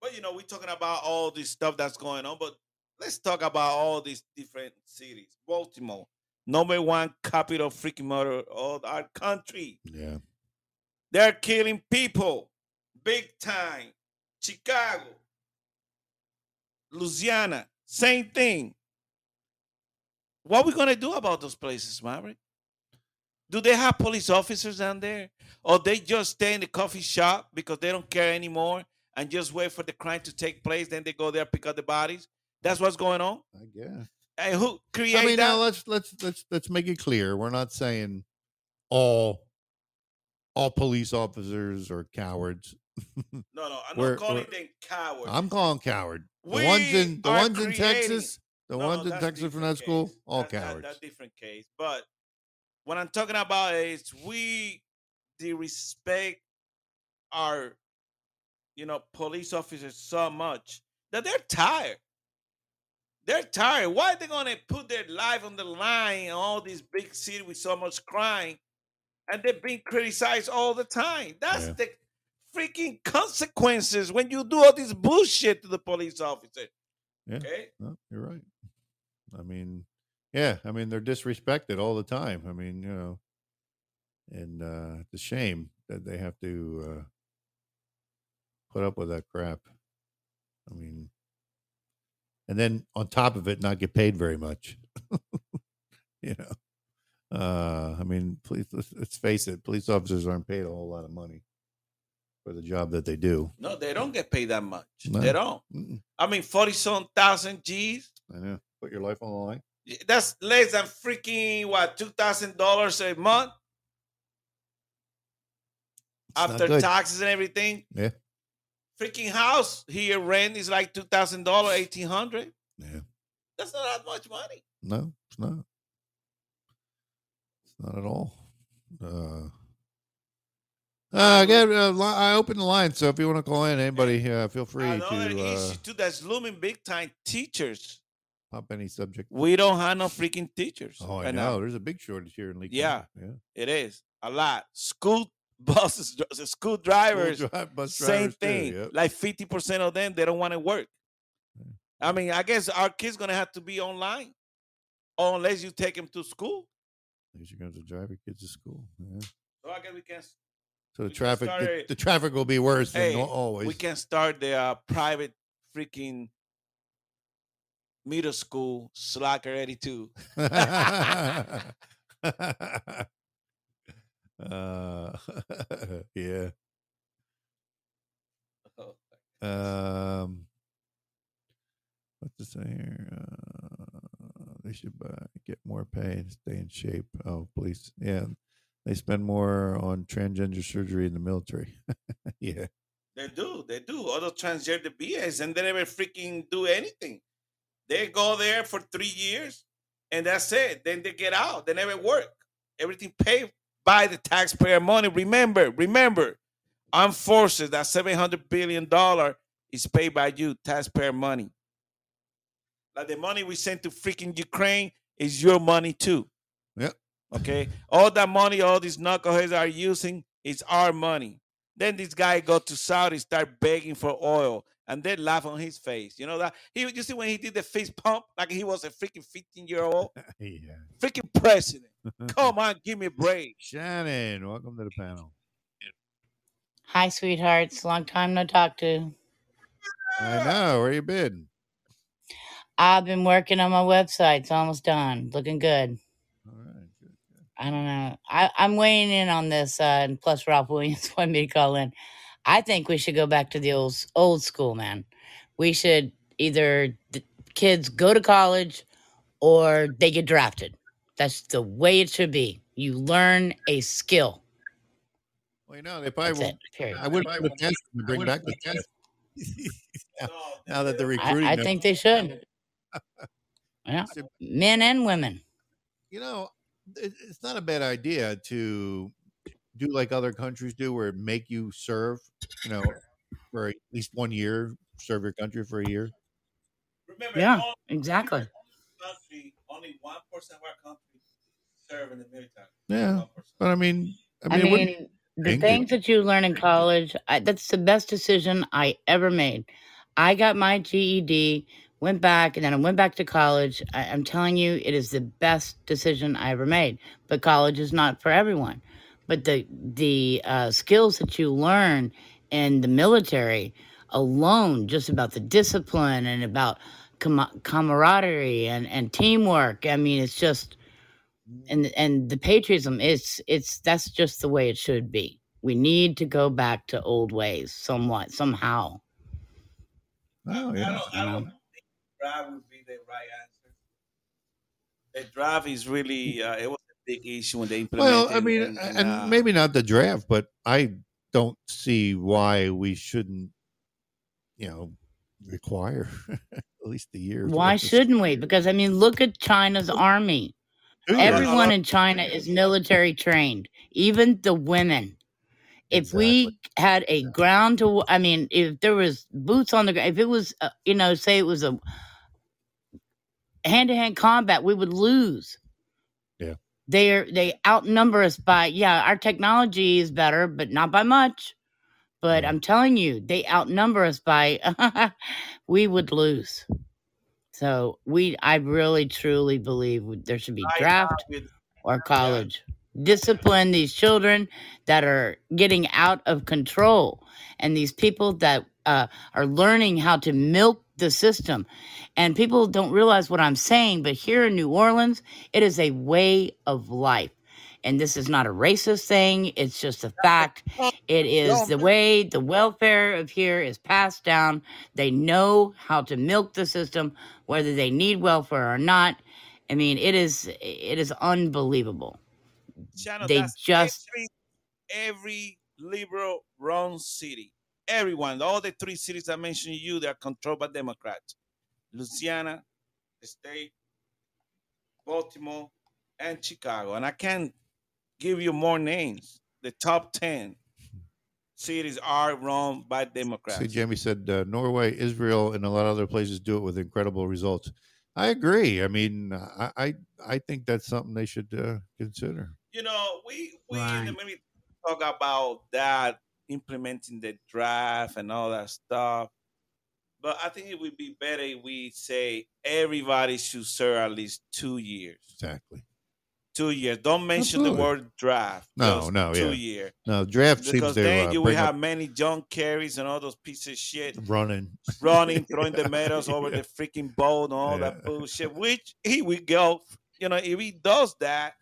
Well, you know, we're talking about all this stuff that's going on, but let's talk about all these different cities. Baltimore, number one capital freaking murder of our country. Yeah. They're killing people big time. Chicago, Louisiana, same thing. What are we gonna do about those places, Maverick? Do they have police officers down there? Or they just stay in the coffee shop because they don't care anymore and just wait for the crime to take place, then they go there pick up the bodies? That's what's going on? I guess. And who create I mean, that? now let's let's let's let's make it clear. We're not saying all all police officers are cowards. no, no, I'm We're- not calling them cowards. I'm calling coward. The ones in the ones in Texas, the No, ones in Texas from that school, case. all That- that- cowards. That's different case. But what I'm talking about is we disrespect our, you know, police officers so much that they're tired. They're tired. Why are they gonna put their life on the line in all these big cities with so much crime, and they're being criticized all the time? That's Yeah. the freaking consequences when you do all this bullshit to the police officer. Yeah. Okay. No, you're right. I mean, yeah, I mean they're disrespected all the time. I mean, you know, and uh it's a shame that they have to uh put up with that crap. I mean, and then on top of it, not get paid very much. you know, uh, I mean, please let's, let's face it, police officers aren't paid a whole lot of money for the job that they do. No, they don't get paid that much. No. They don't. Mm-mm. I mean, forty some thousand G's. I know. Put your life on the line. That's less than freaking what two thousand dollars a month It's after taxes and everything. Yeah. Freaking house here rent is like two thousand dollars, eighteen hundred. Yeah. That's not that much money. No, it's not. It's not at all. Uh, uh, again, uh, I open the line, so if you want to call in, anybody, uh, feel free Another to uh, issue too that's looming big time. Teachers. Pop any subject. We don't have no freaking teachers. Oh, I right know. now. There's a big shortage here in Lee. Yeah. County. It is a lot. School buses, school drivers, School dri- bus same drivers too, thing. yep. Like fifty percent of them, they don't want to work. I mean, I guess our kids gonna have to be online, or unless you take them to school. I guess you're to have to drive your kids to school. Yeah. So I guess we can. So the traffic, the, the traffic will be worse Hey, than always. we can start the uh, private freaking middle school slack already too. uh, yeah. Um, what's to say here? Uh, they should get more pay and stay in shape. Oh, police. Yeah, they spend more on transgender surgery in the military. yeah. They do. They do. All those transgender BS, and they never freaking do anything. They go there for three years, and that's it. Then they get out. They never work. Everything paid by the taxpayer money. Remember, remember, armed forces. That seven hundred billion dollar is paid by you, taxpayer money. Like the money we sent to freaking Ukraine is your money too. Yeah. Okay. All that money, all these knuckleheads are using is our money. Then this guy go to Saudi, start begging for oil, and they laugh on his face. You know that he you see when he did the fist pump like he was a freaking 15 year old yeah. freaking president. Come on, give me a break. Shannon, welcome to the panel. Hi, sweethearts. Long time no talk to. I know. Where you been? I've been working on my website. It's almost done. Looking good. All right. Good. I don't know. I, I'm weighing in on this, uh, and plus Ralph Williams wanted me to call in. I think we should go back to the old old school, man. We should either the kids go to college or they get drafted. That's the way it should be. You learn a skill. Well, you know, they probably That's will. it. Period. I would put a test to bring back the test. now, now that the recruiting, I, I think they should. Yeah, men and women. you know, it, it's not a bad idea to do like other countries do, where it make you serve, you know, for at least one year, serve your country for a year. Remember, Yeah, all exactly. country, only one percent of our country serve in the military. Yeah, 1%. but I mean, I I mean, it wouldn't- mean, the Thank you. things that you learn in college, I, that's the best decision I ever made. I got my GED, went back, and then I went back to college. I, I'm telling you, it is the best decision I ever made. But college is not for everyone. But the the uh, skills that you learn in the military alone, just about the discipline and about com- camaraderie and, and teamwork. I mean, it's just and and the patriotism it's it's that's just the way it should be we need to go back to old ways somewhat somehow oh I yeah, don't, I don't think drive would be the right answer. The drive is really uh, it was a big issue when they implemented. Well, I mean, and, and, and, uh, maybe not the draft, but I don't see why we shouldn't, you know, require at least a year. why shouldn't we? because i mean look at china's army. Everyone in china is military trained even the women. If we had a ground to i mean if there was boots on the ground if it was uh, you know say it was a hand-to-hand combat we would lose They're they outnumber us by yeah our technology is better but not by much. But i'm telling you they outnumber us by we would lose. So we i really truly believe there should be draft or college. Discipline these children that are getting out of control. And these people that uh, are learning how to milk the system. And people don't realize what I'm saying, but here in New Orleans, it is a way of life. And this is not a racist thing, it's just a fact. It is the way the welfare of here is passed down. They know how to milk the system, whether they need welfare or not. I mean, it is it is unbelievable. Shannon, they just- every, every liberal run city. Everyone, all the three cities I mentioned you, they are controlled by Democrats. Louisiana, the state, Baltimore, and Chicago. And I can't give you more names. The top 10 cities are run by Democrats. See, Jamie said uh, Norway, Israel, and a lot of other places do it with incredible results. I agree. I mean, I I, I think that's something they should uh, consider. you know, we we in the Right. talk about that implementing the draft and all that stuff. But I think it would be better if we say everybody should serve at least two years. Exactly. Two years. Don't mention Absolutely. the word draft. No, no, two yeah. year. No, draft seems Because to then uh, you will have up many John Kerrys and all those pieces of shit running. running, throwing the medals over Yeah. the freaking boat and all that bullshit. Which he will go. You know, if he does that,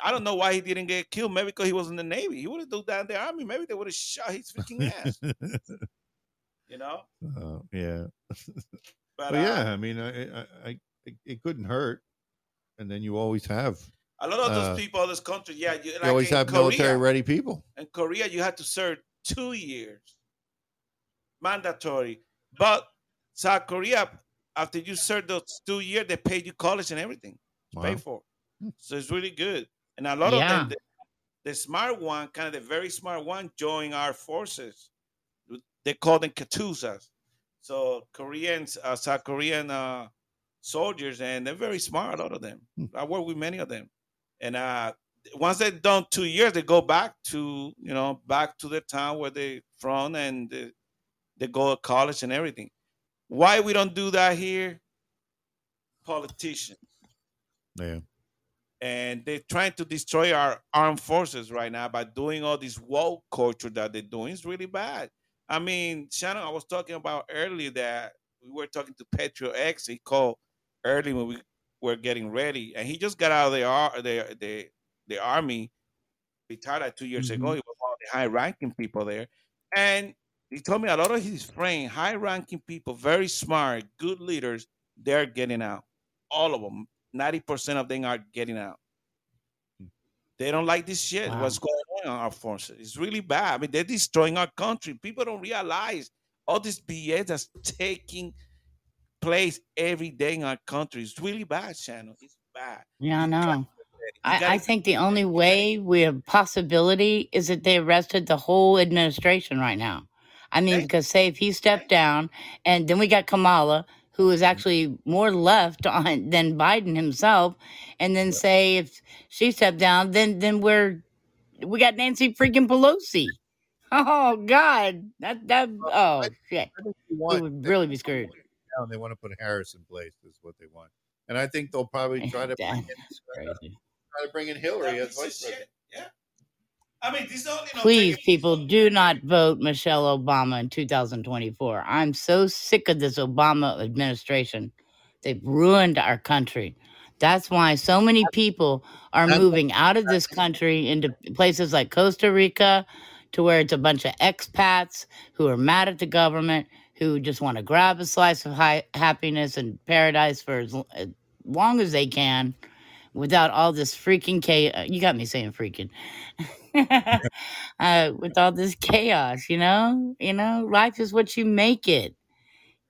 I don't know why he didn't get killed. Maybe because he was in the Navy. He would have done that in the army. Maybe they would have shot his freaking ass. You know, Uh, yeah. but But uh, yeah, I mean, I, I, I, it- couldn't hurt. And then you always have, a lot of those uh, people, those countries, yeah, you, you like always have Korea, military ready people. In Korea, you had to serve two years, mandatory. But South Korea, after you serve those two years, they pay you college and everything. Wow. paid for. So it's really good. And a lot of them, the, the smart one, kind of the very smart one, join our forces. They call them Katusas. So Koreans, uh, South Korean uh, soldiers, and they're very smart. A lot of them. I work with many of them, and uh, once they're done two years, they go back to you know back to the town where they're from, and they, they go to college and everything. Why we don't do that here? Politicians Yeah. And they're trying to destroy our armed forces right now by doing all this woke culture that they're doing. It's really bad. I mean, Shannon, I was talking about earlier that we were talking to Patriot X. He called early when we were getting ready, and he just got out of the the the, the army, retired like two years ago. Mhm. He was one of the high-ranking people there, and he told me a lot of his friends, high-ranking people, very smart, good leaders, they're getting out. All of them, ninety percent of them are getting out. They don't like this shit. Wow. What's going on in our forces? It's really bad. I mean, they're destroying our country. People don't realize all this BS that's taking place every day in our country. It's really bad, Shannon. It's bad. Yeah, I know. I, I think the only way we have possibility is that they arrested the whole administration right now. I mean, because say if he stepped down, and then we got Kamala, who is actually more left on than Biden himself, and then say if she stepped down, then then we're we got Nancy freaking Pelosi. Oh God, that that oh shit, I think they we want, would really be screwed. now they want to put Harris in place, is what they want. And I think they'll probably try to bring in, uh, try to bring in Hillary as vice president. Yeah. I mean, this only not Please, people, do not vote Michelle Obama in 2024. I'm so sick of this Obama administration. They've ruined our country. That's why so many people are moving out of this country into places like Costa Rica, to where it's a bunch of expats who are mad at the government, who just want to grab a slice of high, happiness and paradise for as, as eh, long as they can without all this freaking chaos. You got me saying freaking. uh, with all this chaos, you know? You know, life is what you make it,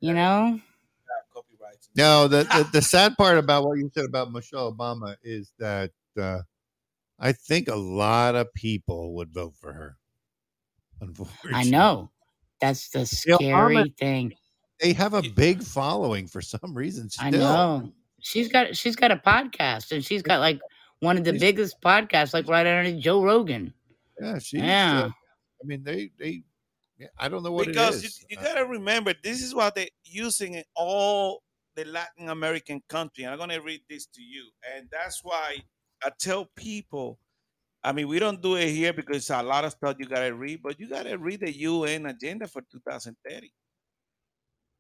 you know? copyrights. No, the, the the sad part about what you said about Michelle Obama is that uh, I think a lot of people would vote for her. Unfortunately, I know. That's the You know, scary Obama- thing. they have a big following for some reason. Still, I know. She's got she's got a podcast and she's got like one of the She's- biggest podcasts, like right under Joe Rogan. Yeah, she's. Yeah. Uh, I mean, they they. Yeah, I don't know what because it you, you Uh, gotta remember this is what they're using in all the Latin American country. I'm gonna read this to you, and that's why I tell people. I mean, we don't do it here because it's a lot of stuff you gotta read, but you gotta read the UN agenda for 2030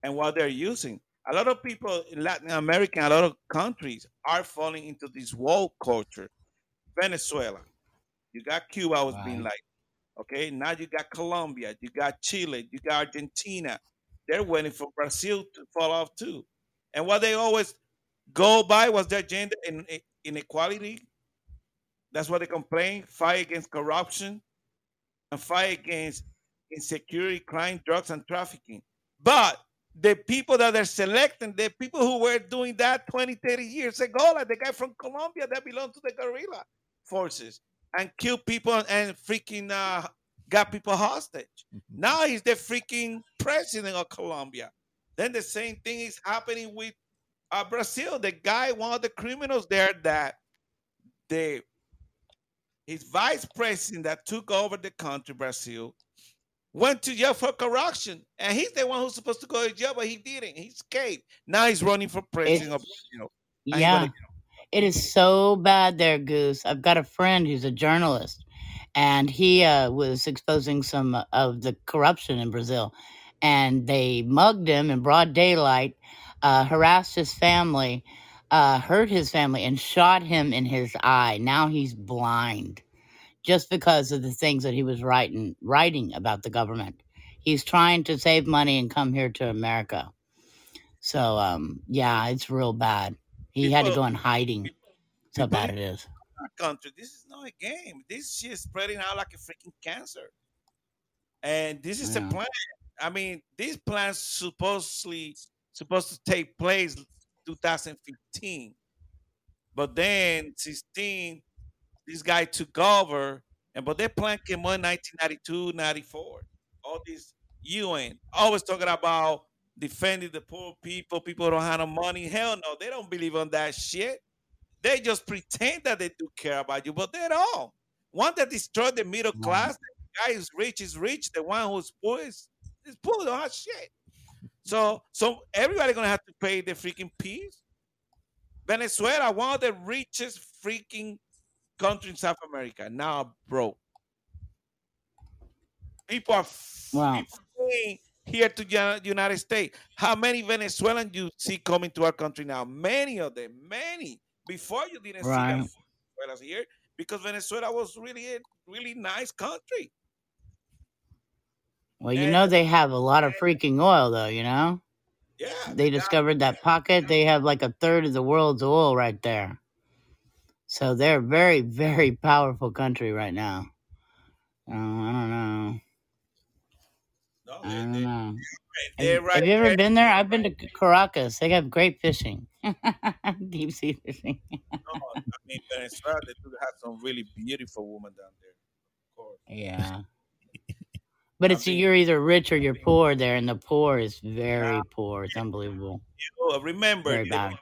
and what they're using. A lot of people in Latin America, a lot of countries are falling into this woke culture. Venezuela, you got Cuba I was being like, okay, now you got Colombia, you got Chile, you got Argentina. They're waiting for Brazil to fall off too. And what they always go by was their gender in, in- inequality. That's what they complain. Fight against corruption and fight against insecurity, crime, drugs, and trafficking. But the people that they're selecting, the people who were doing that 20, 30 years ago, like the guy from Colombia that belonged to the guerrilla forces and killed people and freaking uh, got people hostage. Now he's the freaking president of Colombia. Then the same thing is happening with uh, Brazil. The guy, one of the criminals there, that the his vice president that took over the country, Brazil, went to jail for corruption, and he's the one who's supposed to go to jail, but he didn't. He escaped. Now he's running for president of It's Brazil. Yeah. It is so bad there, Goose. I've got a friend who's a journalist, and he uh, was exposing some of the corruption in Brazil. And they mugged him in broad daylight, uh, harassed his family, uh, hurt his family, and shot him in his eye. Now he's blind just because of the things that he was writing writing about the government. He's trying to save money and come here to America. So um, yeah, it's real bad. He had to go in hiding. That's how bad it is. country, this is not a game. This shit is spreading out like a freaking cancer. And this is a plan. I mean, this plan supposedly supposed to take place 2015. But then 16, this guy took over, and but their plan came on 1992, 94. All this UN always talking about defending the poor people, people don't have no money. Hell no, they don't believe on that shit. They just pretend that they do care about you, but they don't. One that destroyed the middle Right. class, the guy who's rich is rich, the one who's poor is, is poor, don't have shit. So so everybody gonna have to pay the freaking piece. Venezuela, one of the richest freaking countries in South America, now broke. People are Wow. here to the United States. How many Venezuelans do you see coming to our country now? Many of them, many. Before you didn't see Right. them Venezuelans here because Venezuela was really a really nice country. Well, you And know they have a lot of freaking oil, though. You know yeah, they discovered that pocket. They have like a third of the world's oil right there. So they're a very, very powerful country right now. Uh, I don't know. no, I don't they, know. they're Have, right have you ever been there? I've been to Caracas. They have great fishing, deep sea fishing. No, I mean Venezuela, they do have some really beautiful women down there. Of course. yeah, but I it's mean, you're either rich or you're poor there, and the poor is very poor. It's unbelievable, you know, remember you,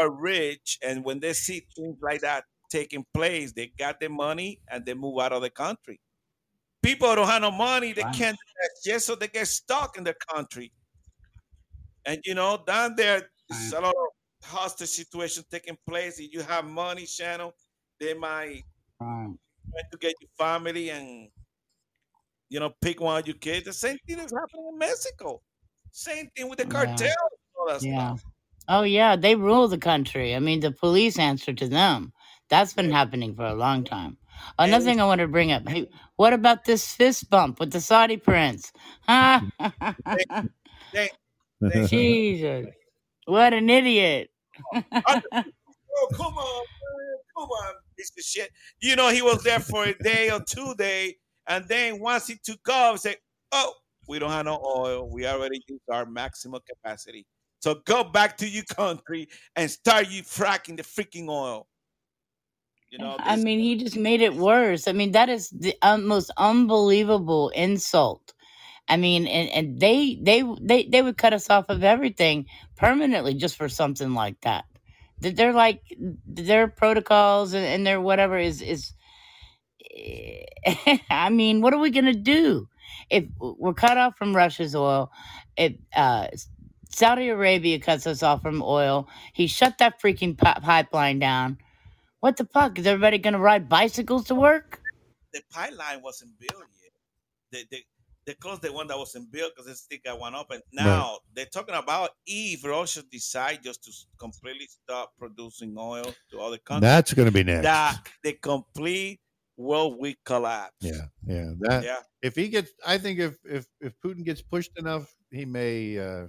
are rich, and when they see things like that taking place, they got the money and they move out of the country. People don't have no money, they Wow. can't do that so they get stuck in the country. And you know, down there, there's a lot of hostage situations taking place. If you have money, Shannon, they might try to get your family and you know pick one of your kids. The same thing is happening in Mexico. Same thing with the Yeah. cartel, Yeah. stuff. Oh yeah, they rule the country. I mean, the police answer to them. That's been happening for a long time. Another thing I want to bring up. Hey, what about this fist bump with the Saudi prince? Huh? they, they, Jesus. What an idiot. oh come on, man, come on, piece of shit. You know he was there for a day or two day, and then once he took off, say, "Oh, we don't have no oil. We already used our maximum capacity. So go back to your country and start you fracking the freaking oil." You know, I mean, he just made it worse. I mean, that is the un- most unbelievable insult. I mean, and, and they they they they would cut us off of everything permanently just for something like that. That They're like their protocols and, and their whatever is is. I mean, what are we gonna do if we're cut off from Russia's oil? If uh, Saudi Arabia cuts us off from oil, he shut that freaking pi- pipeline down. What the fuck? Is everybody gonna ride bicycles to work? the pipeline wasn't built yet. They they they closed the one that wasn't built because they still got one open. Now they're talking about if Russia decide just to completely stop producing oil to other countries, That's going to be next. that the complete world will collapse. Yeah, yeah. That Yeah. if he gets, I think if if if Putin gets pushed enough, he may. uh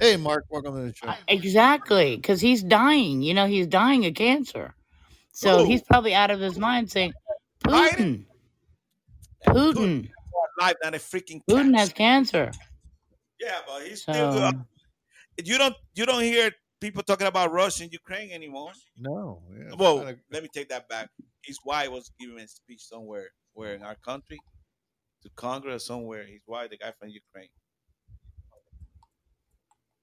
Hey, Mark, welcome to the show. Exactly, because he's dying. You know, he's dying of cancer. So Who? he's probably out of his mind saying, Biden? Putin. Putin. Life, not a freaking Putin has cancer. Yeah, but he's So still good. You don't you don't hear people talking about Russia and Ukraine anymore. No. Yeah, Well, a- let me take that back. His wife was giving a speech somewhere, where in our country, to Congress somewhere. His wife, the guy from Ukraine.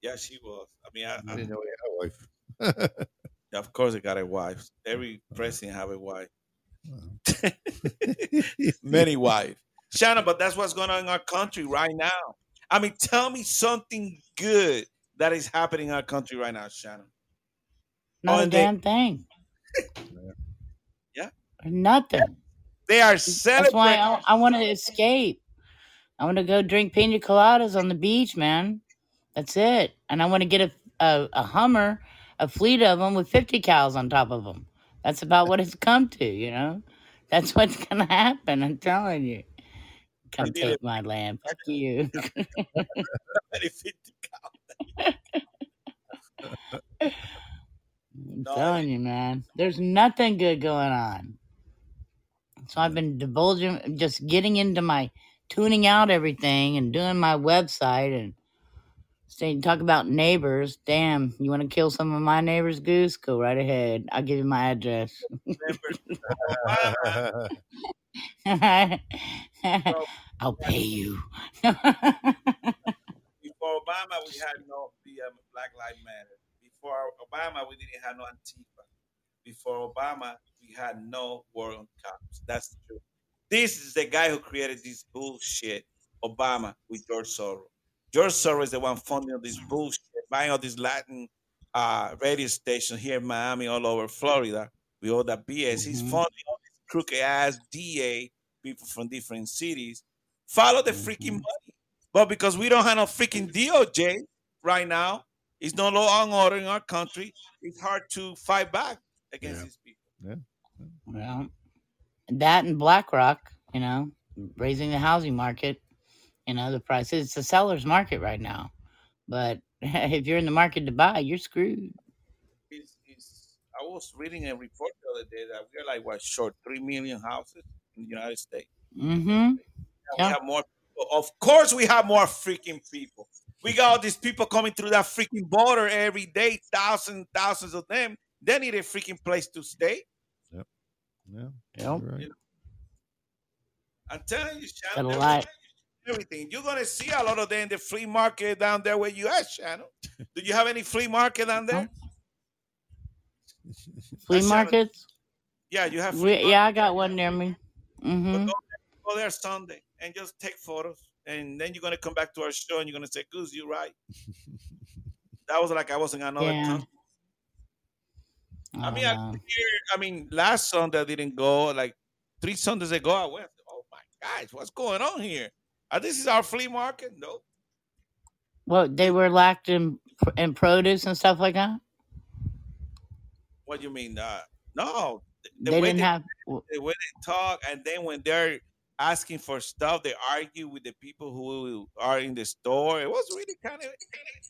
Yeah, she was. I mean, I, I I, didn't know he had a wife. yeah, of course, they got a wife. Every president have a wife. Many wives. Shannon, but that's what's going on in our country right now. I mean, tell me something good that is happening in our country right now, Shannon. not Oh, a and they- damn thing. Yeah. Nothing. They are That's celebrating. why I, I want to escape. I want to go drink pina coladas on the beach, man. That's it. And I want to get a, a, a Hummer, a fleet of them with 50 cows on top of them. That's about what it's come to, you know? That's what's going to happen. I'm telling you. Come take my land. Fuck you. I'm telling you, man. There's nothing good going on. So I've been divulging, just getting into my tuning out everything and doing my website and saying, talk about neighbors. Damn, you want to kill some of my neighbors, Goose? Go right ahead. I'll give you my address. I'll pay you. Before Obama, we had no um, Black Lives Matter. Before Obama, we didn't have no Antifa. Before Obama, we had no war on cops. That's the truth. This is the guy who created this bullshit, Obama, with George Soros. George Soros is the one funding all this bullshit, buying all these Latin uh, radio stations here in Miami, all over Florida, with all that BS. He's Mhm. funding all these crooked ass DA people from different cities. Follow the freaking money. But because we don't have no freaking DOJ right now, it's no law and order in our country. It's hard to fight back against Yeah. these people. Yeah. Well, that and BlackRock, you know, raising the housing market, you know, the prices. It's a seller's market right now. But if you're in the market to buy, you're screwed. It's, it's, I was reading a report the other day that we're like what short three million houses in the United States. Mm-hmm. And Yeah. We have more. People. Of course, we have more freaking people. We got all these people coming through that freaking border every day, thousands, thousands of them. They need a freaking place to stay. Yeah. Yep. you're right. I'm telling you, Got a lot. Everything you're gonna see a lot of them in the flea market down there where you at, Shannon. Do you have any flea market down there? Flea markets? Yeah, you have. We, yeah, I got one near me. Mm-hmm. Go, go there Sunday and just take photos, and then you're gonna come back to our show and you're gonna say, "Goose, you're right." that was like I was in another Yeah. country. I Oh, mean, I, here, I mean, last Sunday I didn't go. Like three Sundays ago, I went. Oh my gosh, what's going on here? This is our flea market. No, Well, they were lacked in in produce and stuff like that. what do you mean? Uh, no, the, the They didn't they, have. the way they talk, and then when they're asking for stuff, they argue with the people who are in the store. It was really kind of.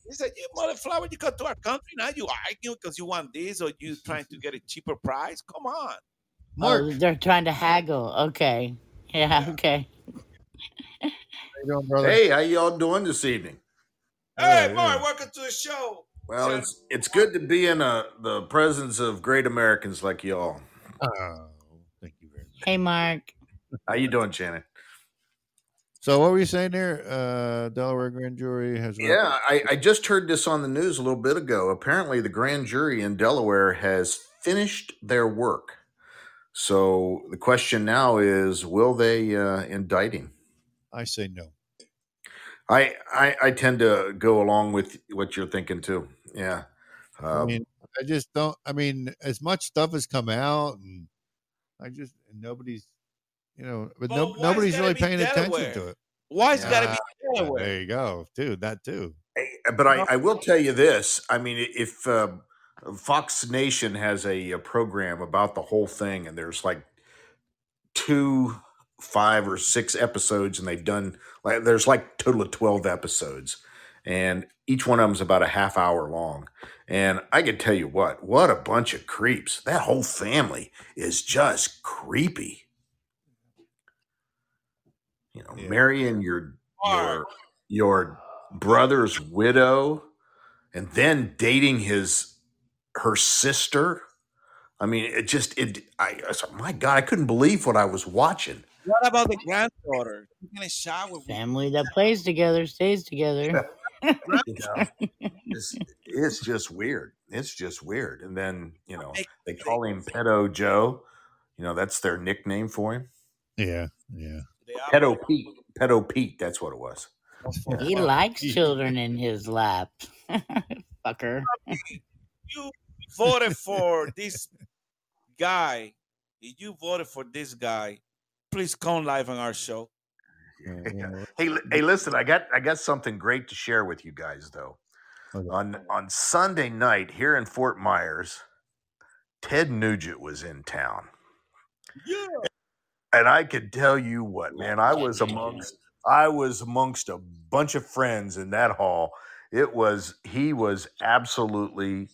He said, "You motherfucker, you come to our country now. You argue because you want this, or you trying to get a cheaper price. Come on." Oh, they're trying to haggle. Okay. Yeah. Okay. How you doing, brother? Hey, how y'all doing this evening? Hey, Mark, welcome to the show. Well, it's it's good to be in uh the presence of great Americans like y'all. Oh, thank you very much. Hey, Mark. How you doing, Shannon? So what were you saying there? Uh, Delaware grand jury has Yeah, I, I just heard this on the news a little bit ago. Apparently, the grand jury in Delaware has finished their work. So the question now is, will they uh, indict him? I say no. I, I I tend to go along with what you're thinking too. Yeah. I Um, mean, I just don't. I mean, as much stuff has come out, and I just nobody's, you know, but But no, why's really be paying attention to it. Why it's got to be Delaware? There you go, dude. That too. but I, I will tell you this. I mean, if uh, Fox Nation has a, a program about the whole thing, and there's like two, five, or six episodes, and they've done like there's like total of twelve episodes, and each one of them's about a half hour long. And I can tell you what, what a bunch of creeps! That whole family is just creepy. you know, marrying your your your brother's widow, and then dating his her sister. I mean, it just it. I, I was my God, I couldn't believe what I was watching. What about the granddaughter? She's gonna shower with Family that plays together stays together. You know, it's, it's just weird. It's just weird. And then you know they call him Pedo Joe. You know that's their nickname for him. Yeah, yeah. Pedo Pete. Pedo Pete. That's what it was. He likes children in his lap. Fucker. you voted for this guy. If you voted for this guy, please come live on our show. Hey, hey, listen, I got I got something great to share with you guys though. On on Sunday night here in Fort Myers, Ted Nugent was in town. Yeah. And I could tell you what, man, I was amongst I was amongst a bunch of friends in that hall. It was he was absolutely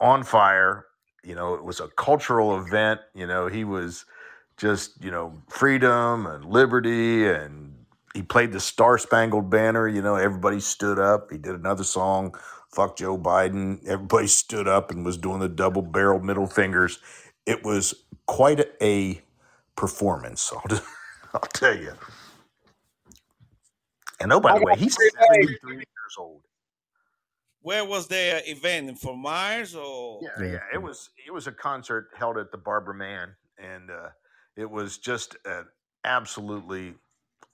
on fire. You know, it was a cultural event. You know, he was just, you know, freedom and liberty and he played the Star Spangled Banner, you know, everybody stood up. He did another song, Fuck Joe Biden. Everybody stood up and was doing the double barrel middle fingers. It was quite a, a performance. I'll, just, I'll tell you. And oh, by the way, he's 73 years old. Where was the event in Fort Myers or? Yeah, yeah. It was it was a concert held at the Barbara Mann, and uh, it was just an absolutely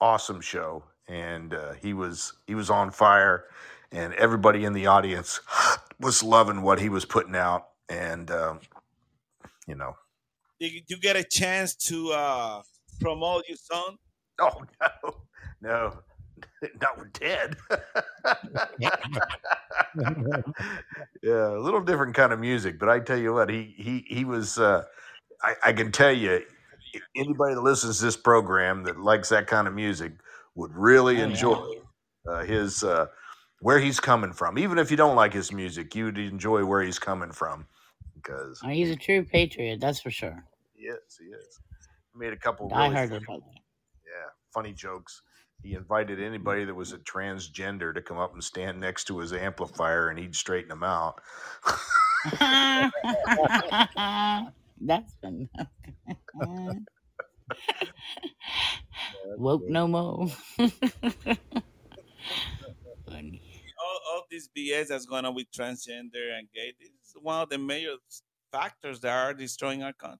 awesome show. And uh, he was he was on fire, and everybody in the audience was loving what he was putting out. And um, you know, Did you- get a chance to uh, promote your son? oh no, no, not with Ted. yeah, a little different kind of music, but I tell you what, he he he was. Uh, I, I can tell you, anybody that listens to this program that likes that kind of music would really enjoy uh, his uh, where he's coming from. Even if you don't like his music, you'd enjoy where he's coming from because Oh, he's a true patriot, that's for sure. he. He is. He made a couple really hard funny, Republican. yeah, funny jokes. He invited anybody that was a transgender to come up and stand next to his amplifier, and he'd straighten them out. That's fun. Woke no more. Funny. all, all this BS that's going on with transgender and gay, this is one of the major factors that are destroying our country.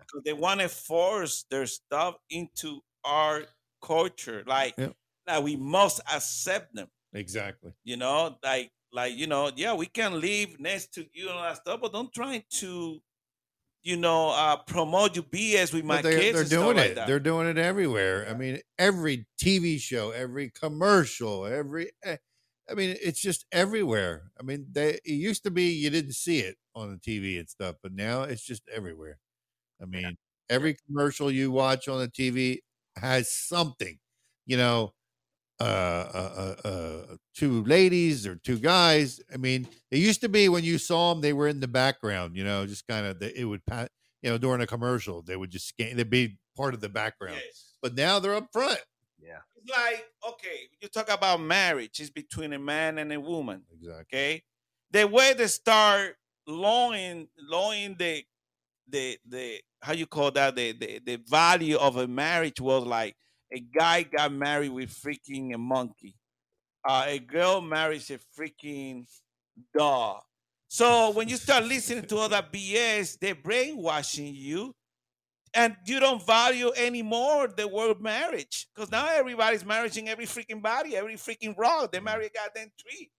Because they want to force their stuff into our culture. Like, Yep. like we must accept them. Exactly. You know, like like you know, yeah, we can live next to you and all that stuff, but don't try to, you know, uh promote your BS with my they're, kids. they're and stuff doing like it. that. They're doing it everywhere. I mean, every TV show, every commercial, every. eh, I mean, it's just everywhere. I mean, they it used to be you didn't see it on the TV and stuff, but now it's just everywhere. I mean, every commercial you watch on the TV has something. You know, uh, uh, uh, uh, two ladies or two guys. I mean, it used to be when you saw them, they were in the background. You know, just kind of it would pat. You know, during a commercial, they would just scan. They'd be part of the background. But now they're up front. Yeah. It's like, okay, you talk about marriage, it's between a man and a woman. Exactly. Okay. The way they start lowering lowering the the the how you call that the, the the value of a marriage was like a guy got married with freaking a monkey. Uh, a girl marries a freaking dog. So when you start listening to other BS, they're brainwashing you and you don't value anymore the word marriage because now everybody's marrying every freaking body, every freaking rock. They marry a goddamn tree.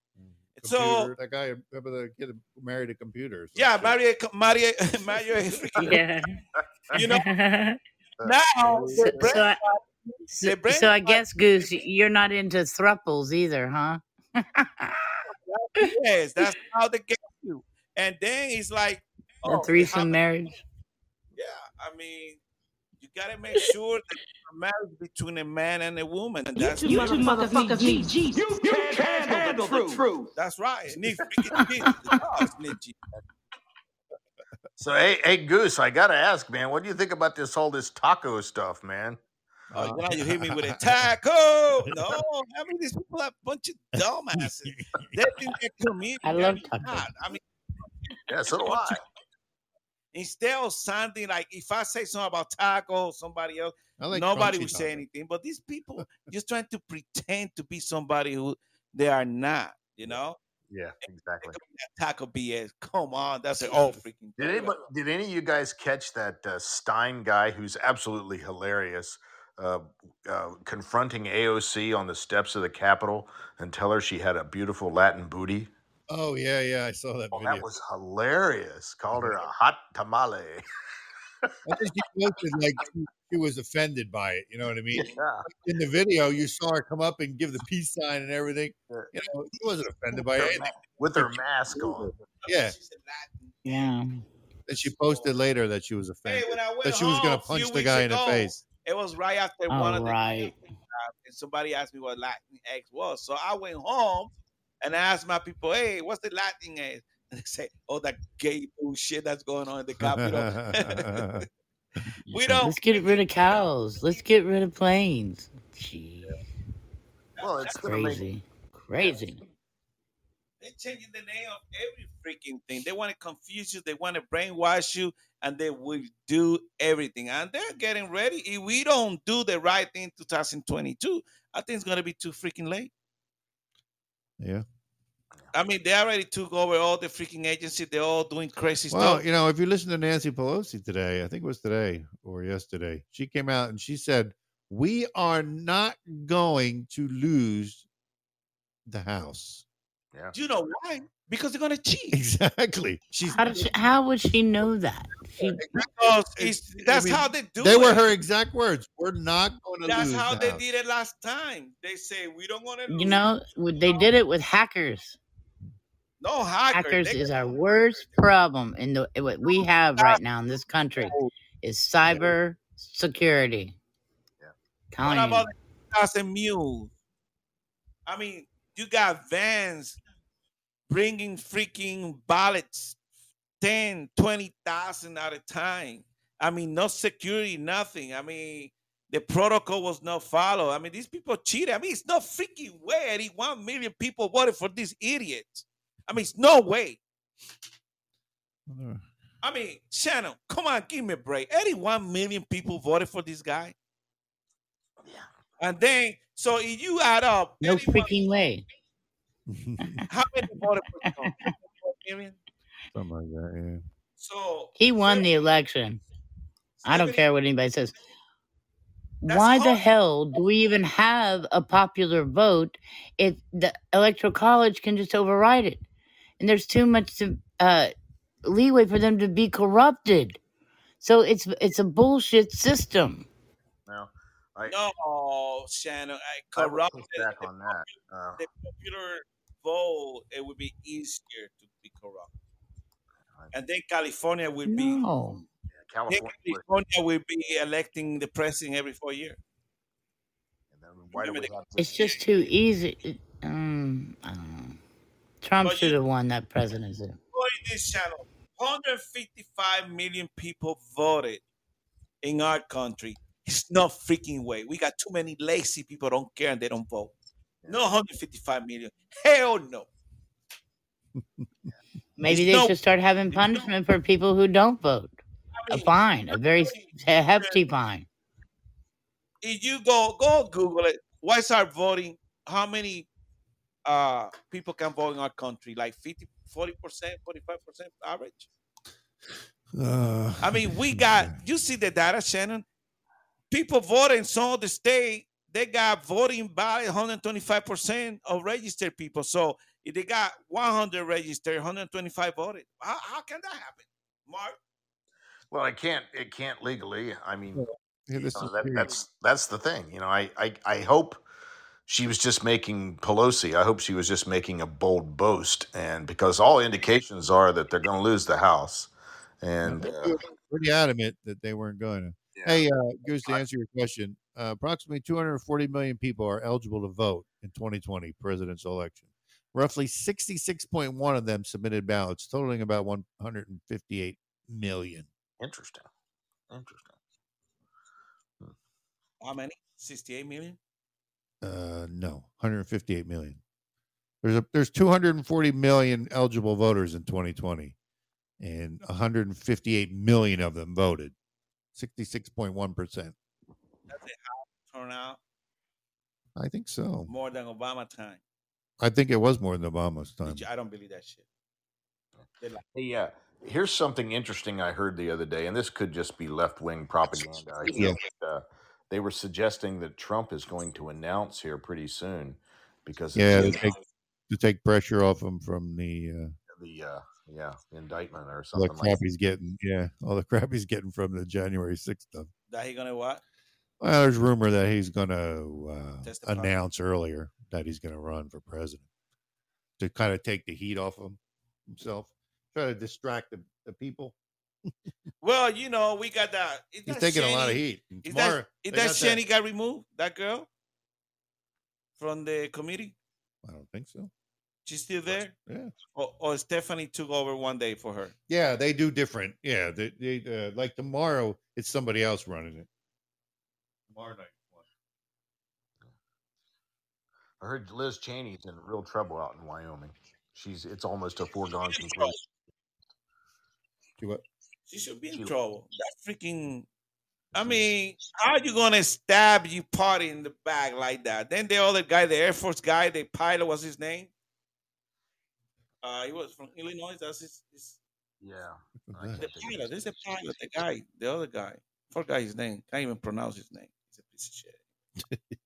So that guy, remember the kid married a computer? or some yeah, shit? marry a marry a, marry a freaking Yeah. you know now So, so, I, so, so I guess Goose, you're not into thruples either, huh? yes, that's how they get you. And then it's like, A oh, threesome marriage. yeah, I mean, you gotta make sure that it's a marriage between a man and a woman. And that's You two motherfuckers need Jesus. You can't handle the truth. That's right. It needs freaking Jesus. The need Jesus. So hey, hey Goose, I gotta ask, man, what do you think about this whole this taco stuff, man? Oh, now you hit me with a taco. No, I mean these people are a bunch of dumbasses. They think they're comedians. I love They're not. I mean, Yeah, so do I. instead of something like if I say something about taco, somebody else, like nobody crunchy will say anything. But these people just trying to pretend to be somebody who they are not. You know, Yeah, exactly. taco BS. Come on, that's an all freaking. Did anybody, did any of you guys catch that uh, Stein guy who's absolutely hilarious, uh, uh, confronting AOC on the steps of the Capitol and tell her she had a beautiful Latin booty? Oh yeah, yeah, I saw that Oh, video. that was hilarious. Called her a hot tamale. I think she posted like she, she was offended by it. You know what I mean? Yeah. In the video, you saw her come up and give the peace sign and everything. You know, she wasn't offended by With her anything. ma- With her mask on. Yeah. Yeah. And she posted later that she was offended. Hey, when I went that she was gonna punch the weeks guy in the face. It was right after one Oh, of the right. and somebody asked me what Latinx was. So I went home and I asked my people, "Hey, what's the Latinx?" And they say, "Oh, that gay bullshit that's going on in the capital. we don't. Let's get rid of cows. Let's get rid of planes. Gee, Well, it's gonna make crazy, crazy. They're changing the name of every freaking thing. They want to confuse you. They want to brainwash you, and they will do everything. And they're getting ready. If we don't do the right thing, in 2022, I think it's gonna be too freaking late. yeah. I mean, they already took over all the freaking agencies. They're all doing crazy Well, stuff. Well, you know, if you listen to Nancy Pelosi today, I think it was today or yesterday, she came out and she said, "We are not going to lose the House." Yeah. Do you know why? Because they're gonna cheat. Exactly. She's How she, how would she know that? She, Because oh, it's, I that's mean, how they do They it. were her exact words. We're not going to That's how the they did it last time. They say we don't want to. you know, they did it with hackers. no hacker. Hackers They- is our worst problem in the what we have right now in this country is cyber security. Yeah. Telling what you. the thousand mules? I mean, you got vans bringing freaking ballots 10, 20,000 at a time. I mean, no security, nothing. I mean, the protocol was not followed. I mean, these people cheated. I mean, it's no freaking way 81 million people voted for these idiots. I mean, it's no way. I mean, Shannon, come on, give me a break. 81 million people voted for this guy. And then, so if you add up, No freaking way. how many voted for Trump? Something like that. Yeah. So He won the election. I don't care what anybody says. That's Why the hell do we even have a popular vote if the electoral college can just override it? And there's too much to, uh, leeway for them to be corrupted. So it's it's a bullshit system. No, I, no, Shannon, I I corrupted push back on that. Uh, the popular vote. It would be easier to be corrupt. And then California will be No. California, California will be electing the president every four years. and then why do we have It's just too easy. Um, I don't know. Trump should have won that presidency. According this channel, 155 million people voted in our country. It's no freaking way. We got too many lazy people don't care and they don't vote. No 155 million. Hell no. Maybe There's they no- should start having punishment for people who don't vote. A fine, a very hefty fine. If you go go Google it, why start voting? How many uh people can vote in our country? Like 50, 40 percent, 45 percent average. Uh, I mean, we got you see the data, Shannon. People voting some of the state, they got voting by 125% of registered people. So if they got 100 registered, 125 voted. How, how can that happen? Mark? Well, it can't. It can't legally. I mean, Yeah, this know, is that, that's that's the thing. You know, I, I I hope she was just making Pelosi. I hope she was just making a bold boast, and because all indications are that they're going to lose the House, and uh, pretty adamant that they weren't going to. Yeah. Hey, uh, Goose, to answer your question, uh, approximately 240 million people are eligible to vote in 2020 presidential election. Roughly 66.1 of them submitted ballots, totaling about 158 million. interesting, interesting. How many? 68 million? Uh, no, 158 million. There's a there's 240 million eligible voters in 2020, and 158 million of them voted, 66.1 percent. That's it. How turnout? I think so. More than Obama time. I think it was more than Obama's time. I don't believe that shit. They like- Hey, uh, here's something interesting I heard the other day, and this could just be left wing propaganda. I Yeah. think, uh, they were suggesting that Trump is going to announce here pretty soon because Yeah, to take, to take pressure off him from the uh, the uh, yeah indictment or something. all the something like crap he's getting. Yeah, all the crap he's getting from the January 6th stuff. that he gonna what? Well, there's rumor that he's going to uh, Testify. announce earlier that he's going to run for president to kind of take the heat off him himself, try to distract the, the people. Well, you know, we got that. is He's that taking a lot of heat. Is Tomorrow, that, is that got Cheney got removed? That girl from the committee? I don't think so. She's still there? Yeah. Or, or Stephanie took over one day for her? Yeah, they do different. Yeah, they, they uh, like tomorrow, it's somebody else running it. Tomorrow night. I heard Liz Cheney's in real trouble out in Wyoming. She's it's almost a foregone conclusion. She what? She should be in trouble. That freaking. I mean, how are you gonna stab you party in the back like that? Then the other guy, the Air Force guy, the pilot, was his name? Uh, he was from Illinois. That's his. his Yeah. the pilot. There's a pilot. The guy, the other guy. Forgot his name. Can't even pronounce his name. He's a piece of shit.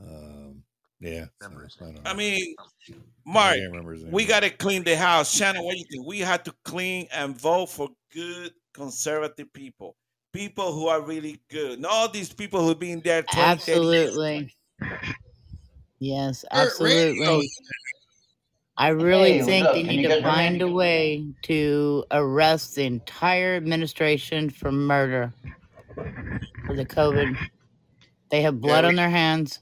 Um, yeah. so, I, don't I mean, Mark, can't remember we got to clean the house. Shannon, what do you think? We had to clean and vote for good conservative people, people who are really good. Not all these people who've been there 20, 30 years. Absolutely. Yes, absolutely. I really Hey, think they Can need to guys hear me? find a way to arrest the entire administration for murder for the COVID. They have blood Yeah, on their hands.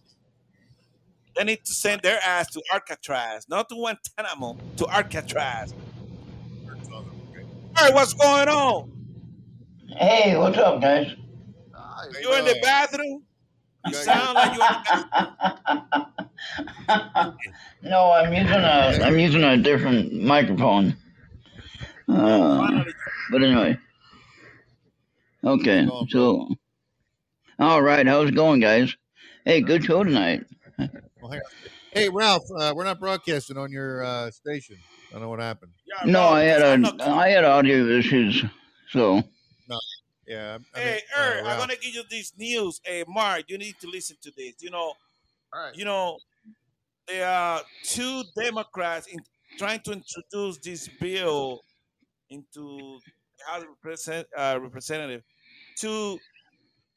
They need to send their ass to Alcatraz, not to Guantanamo, to Alcatraz. Hey, what's going on? Hey, what's up, guys? You in the bathroom? You sound like you in No, I'm using a I'm using a different microphone. Uh, but anyway, okay. So, all right, how's it going, guys? Hey, good show tonight. Well, hang on. Hey, Ralph, uh, we're not broadcasting on your uh, station. I don't know what happened. No, I had a I had audio issues, so No. Yeah. I Hey, mean, Er, uh, I'm gonna give you this news. Hey, Mark, you need to listen to this. You know, you know, there are two Democrats in trying to introduce this bill into the House Represent, uh, Representative to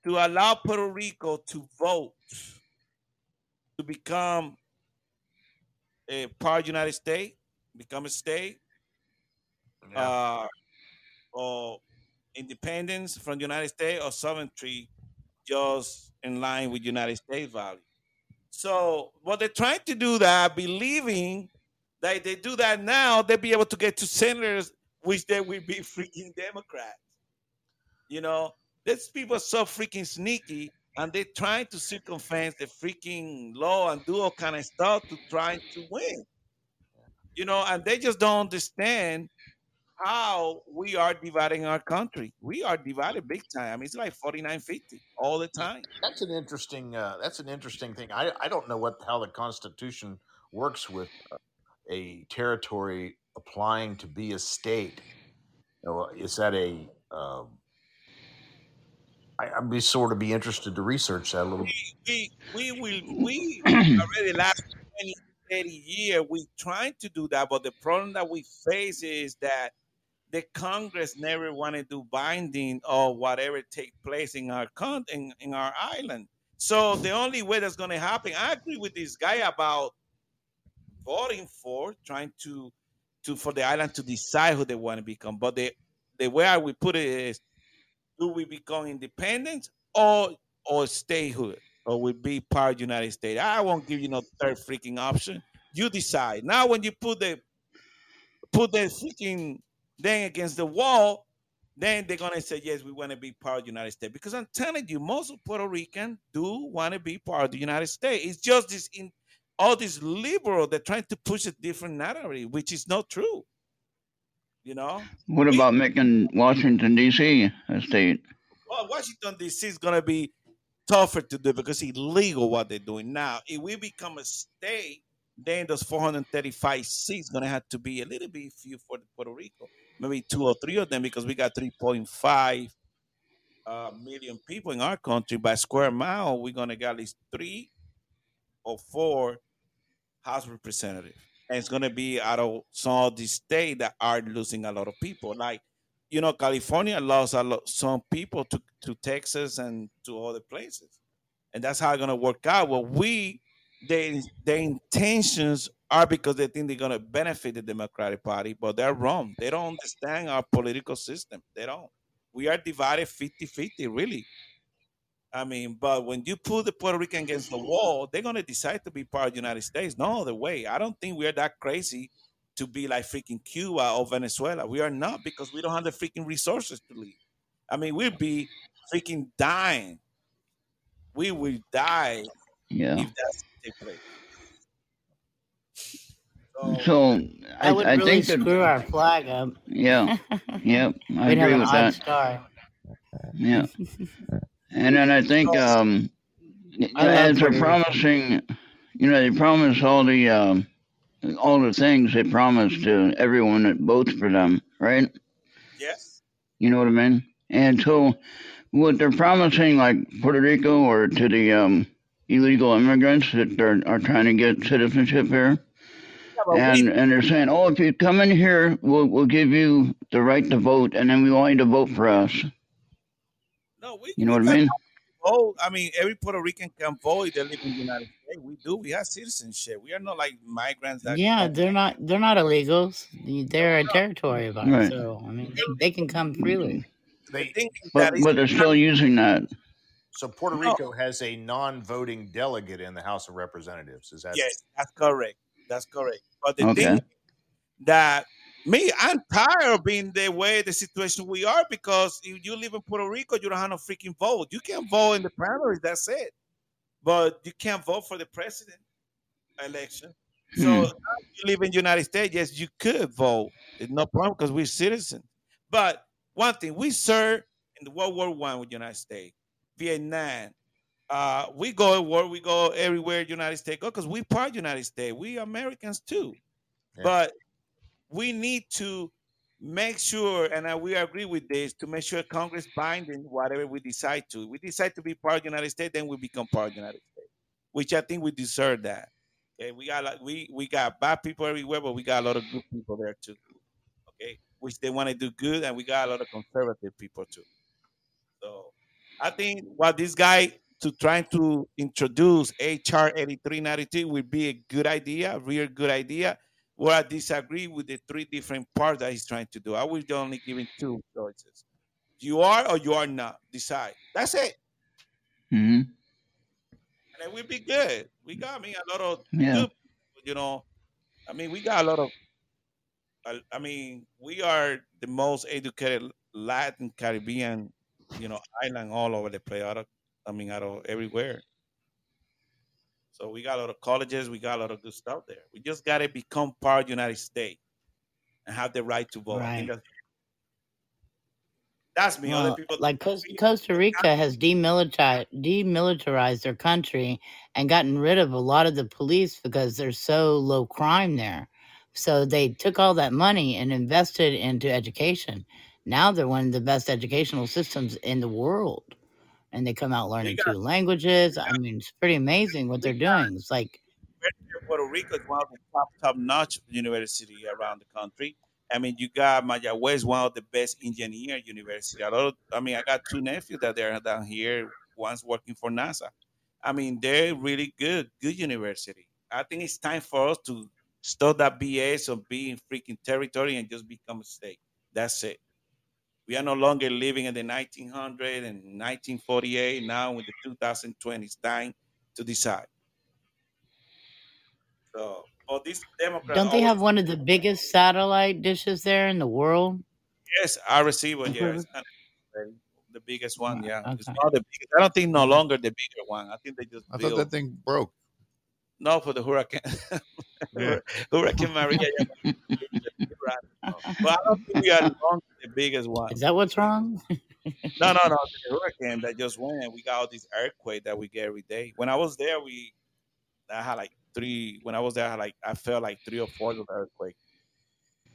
to allow Puerto Rico to vote to become a part of the United States, become a state, uh, or independence from the United States or sovereignty just in line with United States value. So what they're trying to do that, believing that they do that now, they'll be able to get to senators, which they will be freaking Democrats. You know, these people are so freaking sneaky, and they're trying to circumvent the freaking law and do all kind of stuff to try to win. You know, and they just don't understand how we are dividing our country. We are divided big time. It's like 49-50 all the time. That's an interesting. Uh, that's an interesting thing. I I don't know what how the Constitution works with uh, a territory applying to be a state. Is that a? Um, I, I'd be sort of be interested to research that a little. we we will we already last 20 30 years we trying to do that but the problem that we face is that the congress never want to do binding or whatever take place in our con in, in our island so the only way that's going to happen i agree with this guy about voting for trying to to for the island to decide who they want to become but the the way i would put it is do we become independent or or statehood or we be part of the United States? I won't give you no third freaking option. You decide. Now when you put the put the freaking thing against the wall, then they're gonna say yes, we want to be part of the United States. Because I'm telling you, most of Puerto Rican do want to be part of the United States. It's just this in all these liberal they're trying to push a different narrative, which is not true. You know, What about making Washington D.C. a state? well, Washington D.C. is gonna be tougher to do because it's illegal what they're doing now. If we become a state, then those 435 seats gonna have to be a little bit few for Puerto Rico, maybe two or three of them because we got 3.5 uh, million people in our country. By square mile, we're gonna get at least three or four House representatives, and it's gonna be out of some of these states that are losing a lot of people, like. You know, California lost a lot, some people to, to Texas and to other places and that's how it's gonna work out. Well, we they their intentions are because they think they're gonna benefit the Democratic Party, but they're wrong. They don't understand our political system. They don't. We are divided 50-50, really. I mean, but when you put the Puerto Rican against the wall, they're gonna decide to be part of the United States. No other way. I don't think we're that crazy to be like freaking Cuba or Venezuela. We are not because we don't have the freaking resources to leave. I mean, we'd be freaking dying we will die Yeah. if that's take place. So That I, would I really think that screw our flag up. yeah, yeah, I We'd have agree an with odd that. star. Yeah, and then I think um, I love as they're Puerto promising, you know, they promise all the um, all the things they promise to everyone that votes for them, right? Yes. You know what I mean? And so, what they're promising, like Puerto Rico or to the um, illegal immigrants that are, are trying to get citizenship here, and and they're saying, oh, if you come in here, we'll we'll give you the right to vote, and then we want you to vote for us. No, we You know what I mean? vote. I mean, every Puerto Rican can vote. They live in the United States. We do. We have citizenship. We are not like migrants. That Yeah, they're not they're not illegals. They're a territory of ours. Right. So I mean, they can come freely. They, think, But but they're still using that. so Puerto No. Rico has a non-voting delegate in the House of Representatives. Is that Yes, that's correct. That's correct. But the Okay. thing that me, I'm tired of being the way the situation we are because if you live in Puerto Rico, you don't have no freaking vote. You can vote in the primaries, that's it. But you can't vote for the president election. So Hmm. now you live in the United States, yes, you could vote. It's no problem because we're citizens. But one thing, we served in the World War One with the United States, Vietnam. Uh, we go where we go everywhere United States go because we part United States. We Americans too. But we need to make sure, and I, we agree with this, to make sure Congress binding whatever we decide to. We decide to be part of United States, then we become part of United States, which I think we deserve that. Okay, we got like we we got bad people everywhere, but we got a lot of good people there too. Okay, which they want to do good, and we got a lot of conservative people too. So I think what this guy to trying to introduce HR 8392 would be a good idea, a real good idea. Where I disagree with the three different parts that he's trying to do. I will only giving two choices. You are or you are not. Decide. That's it. hmm And it will be good. We got me a lot of Yeah. people, you know. I mean, we got a lot of I I mean, we are the most educated Latin Caribbean, you know, island all over the place. Out of, I mean, out of everywhere. So we got a lot of colleges. We got a lot of good stuff there. We just got to become part of the United States and have the right to vote. Right. that's, that's me. Other people, like Costa, Costa Rica has demilitarized demilitarized their country and gotten rid of a lot of the police because there's so low crime there. So they took all that money and invested into education. Now they're one of the best educational systems in the world. And they come out learning two languages. I mean, it's pretty amazing what they're doing. It's like Puerto Rico is one of the top top notch university around the country. I mean, you got Mayagüez, one of the best engineer university. A lot of, I mean, I got two nephews that they're down here. One's working for NASA. I mean, they're really good, good university. I think it's time for us to stop that BS of being freaking territory and just become a state. That's it. We are no longer living in the 1900 and 1948. Now, with the 2020, it's time to decide. So, oh, this Democrat. don't they always- have one of the biggest satellite dishes there in the world? Yes, Arecibo, That's yes. The biggest one, ah, yeah. It's not the biggest. I don't think no longer the bigger one. I think they just I thought that thing broke. No, for the hurricane. Yeah. hurricane Maria. but I don't think we are longer the biggest one. Is that what's wrong? No, no, no. The hurricane that just went. We got all these earthquake that we get every day. When I was there, we I had like three. When I was there, I had like I felt like three or four of earthquake.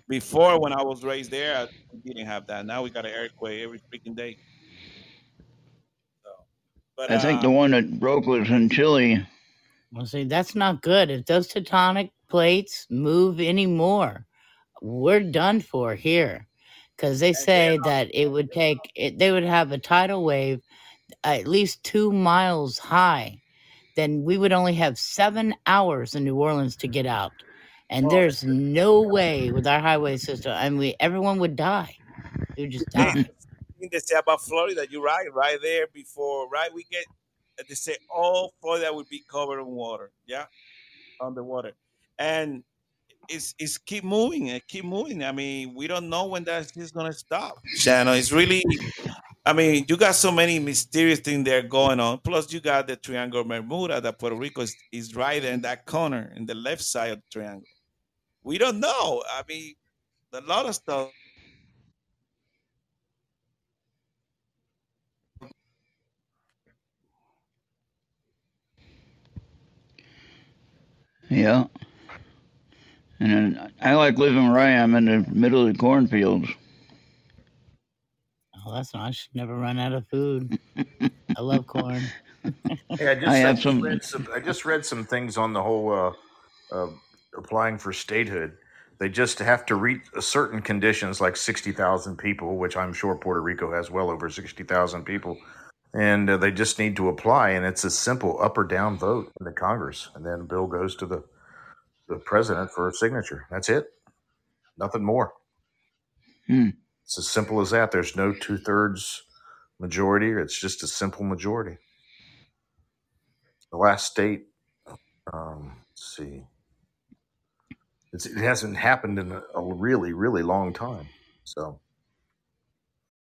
Before, when I was raised there, I, we didn't have that. Now we got an earthquake every freaking day. So, but I think uh, the one that broke was in Chile. Well, see, that's not good. If those tectonic plates move anymore, we're done for here. Because they say that it would take, it, they would have a tidal wave at least two miles high. Then we would only have seven hours in New Orleans to get out. And Well, there's no way with our highway system. I mean, everyone would die. They would just die. they say about Florida, you're right, right there before, right? We get, they say all Florida would be covered in water, yeah, underwater, and it's it's keep moving and keep moving. I mean, we don't know when that is gonna stop. Shannon, it's really, I mean, you got so many mysterious things there going on. Plus, you got the Triangle Bermuda that Puerto Rico is, is right in that corner in the left side of the triangle. We don't know. I mean, a lot of stuff. Yeah. And then I like living where I am in the middle of the cornfields. Oh, that's nice. I should never run out of food. I love corn. Hey, I just, I I have just some- read some. I just read some things on the whole uh, uh, applying for statehood. They just have to reach certain conditions, like sixty thousand people, which I'm sure Puerto Rico has well over sixty thousand people, and uh, they just need to apply, and it's a simple up or down vote in the Congress, and then bill goes to the the president for a signature. That's it. Nothing more. Hmm. It's as simple as that. There's no two thirds majority. It's just a simple majority. The last state, um, let's see, it's, it hasn't happened in a, a really, really long time. So,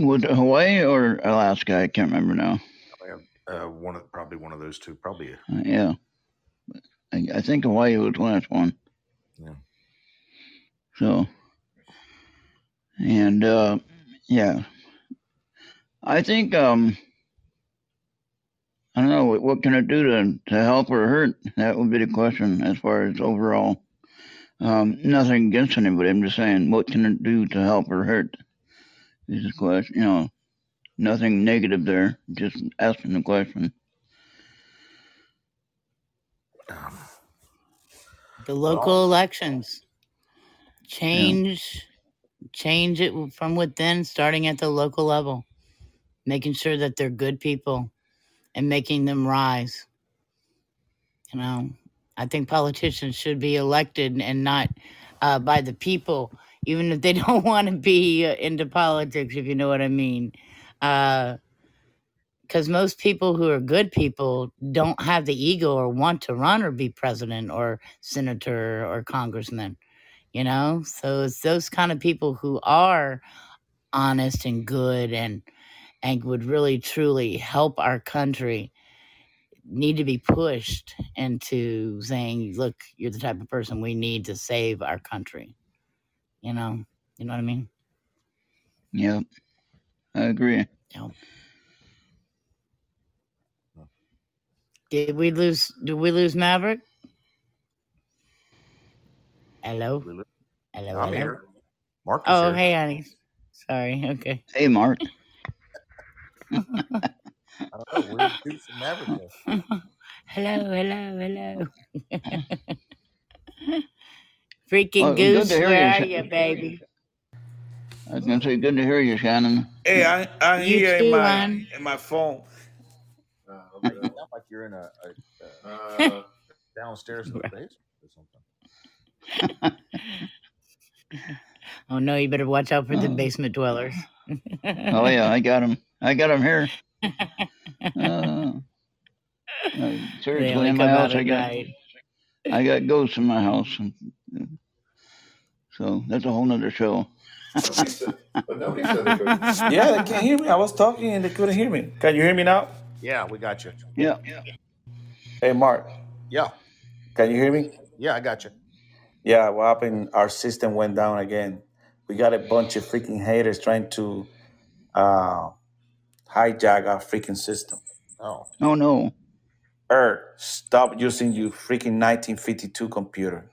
Was it Hawaii or Alaska? I can't remember now. uh, one of probably one of those two, probably. Uh, yeah. I, I think Hawaii was the last one. Yeah. So, and uh, yeah, I think um, I don't know what, what can it do to to help or hurt. That would be the question as far as overall. Um, nothing against anybody. I'm just saying, what can it do to help or hurt? This is the question. You know, nothing negative there. Just asking the question. The local elections change change it from within starting at the local level making sure that they're good people and making them rise you know i think politicians should be elected and not uh, by the people even if they don't want to be uh, into politics if you know what i mean because most people who are good people don't have the ego or want to run or be president or senator or congressman you know so it's those kind of people who are honest and good and and would really truly help our country need to be pushed into saying, "Look, you're the type of person we need to save our country." You know, you know what I mean? Yep, I agree. Yeah. Did we lose? Did we lose Maverick? Hello. Hello. I'm hello? here. Mark is Oh, here. hey, honey. Sorry. Okay. Hey, Mark. Know. Where's Deuce and Maverick go? hello, hello, hello. Freaking Well, good goose, to hear where you. are you, baby? I was gonna say, good to hear you, Shannon. Hey, I I You hear in my hon. in my phone. Uh, okay. You like you're in a, a, uh downstairs in the basement or something. Oh no, you better watch out for the basement dwellers. Oh yeah, I got him. I got him here. Uh, uh, They seriously, only in my house, I got night. I got ghosts in my house. So that's a whole nother show. Yeah, they can't hear me. I was talking and they couldn't hear me. Can you hear me now? Yeah, we got you. Yeah. Hey, Mark. Yeah. Can you hear me? Yeah, I got you. Yeah, what happened? Our system went down again. We got a bunch of freaking haters trying to uh, hijack our freaking system. Oh. Oh no. Er, stop using your freaking 1952 computer.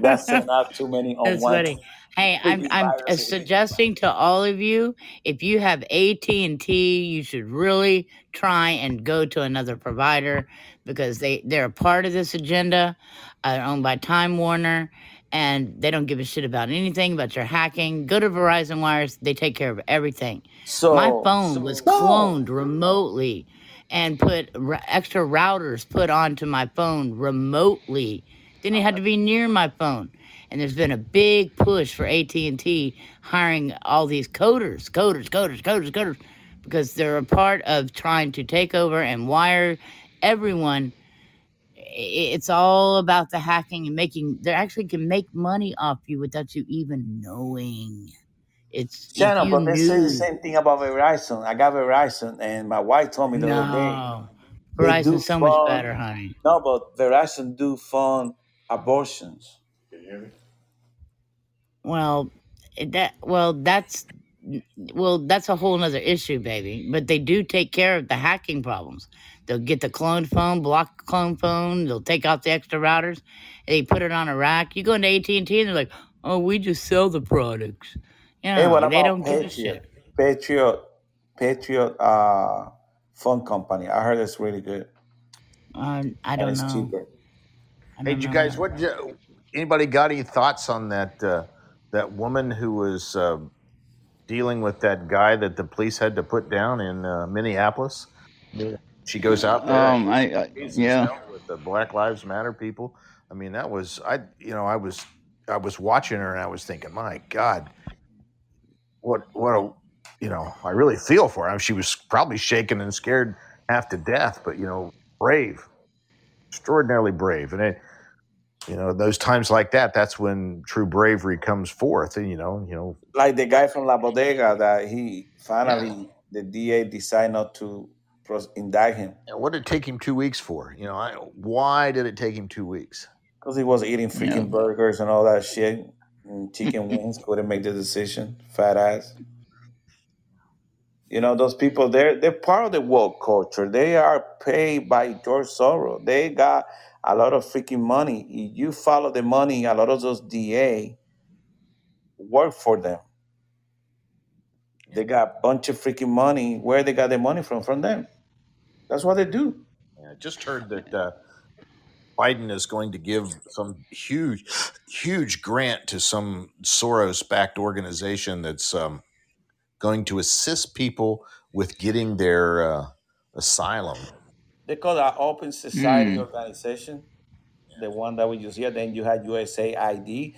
That's not too many on That's one. funny. Hey, I'm I'm suggesting to all of you if you have AT and T, you should really try and go to another provider because they they're a part of this agenda. Uh, they're owned by Time Warner, and they don't give a shit about anything about your hacking. Go to Verizon Wires; they take care of everything. So, My phone so was no. cloned remotely and put r- extra routers put onto my phone remotely. Then it had to be near my phone. And there's been a big push for AT&T hiring all these coders, coders, coders, coders, coders because they're a part of trying to take over and wire everyone it's all about the hacking and making they actually can make money off you without you even knowing. It's if Channel, you but they say the same thing about Verizon. I got Verizon, and my wife told me the other day No. they do Verizon's so much better, honey. No, but Verizon do fund abortions. Well, eh, that well, that's well, that's a whole nother issue, baby. But they do take care of the hacking problems. They'll get the cloned phone, block the clone phone. They'll take out the extra routers. They put it on a rack. You go into AT and T, and they're like, "Oh, we just sell the products." You Hey, what know, they don't give a Patriot? shit. Patriot, Patriot, uh, phone company. I heard it's really good Um, I don't it's know. cheaper. I Hey, you guys? What? that. You, anybody got any thoughts on that? Uh, that woman who was uh, dealing with that guy that the police had to put down in uh, Minneapolis. Yeah. She goes out there. Um, I, I yeah. with the Black Lives Matter people. I mean, that was I. You know, I was I was watching her and I was thinking, my God, what what a you know, I really feel for her. I mean, she was probably shaken and scared half to death, but you know, brave, extraordinarily brave, and it, you know, those times like that, that's when true bravery comes forth. And you know, you know, Like the guy from La Bodega that he finally the DA decided not to pros- indict him and what did it take him two weeks for? You know, I, why did it take him two weeks? because he was eating freaking Yeah. burgers and all that shit, and chicken wings. Couldn't make the decision. Fat ass. You know those people. They're they're part of the woke culture. They are paid by George Soros. They got a lot of freaking money. If you follow the money, a lot of those DA work for them. They got a bunch of freaking money. Where they got the money from? From them. That's what they do. Yeah, I just heard that uh, Biden is going to give some huge, huge grant to some Soros-backed organization that's um, going to assist people with getting their uh, asylum. They call that Open Society Mm. Organization, the one that we use here. Then you had USAID.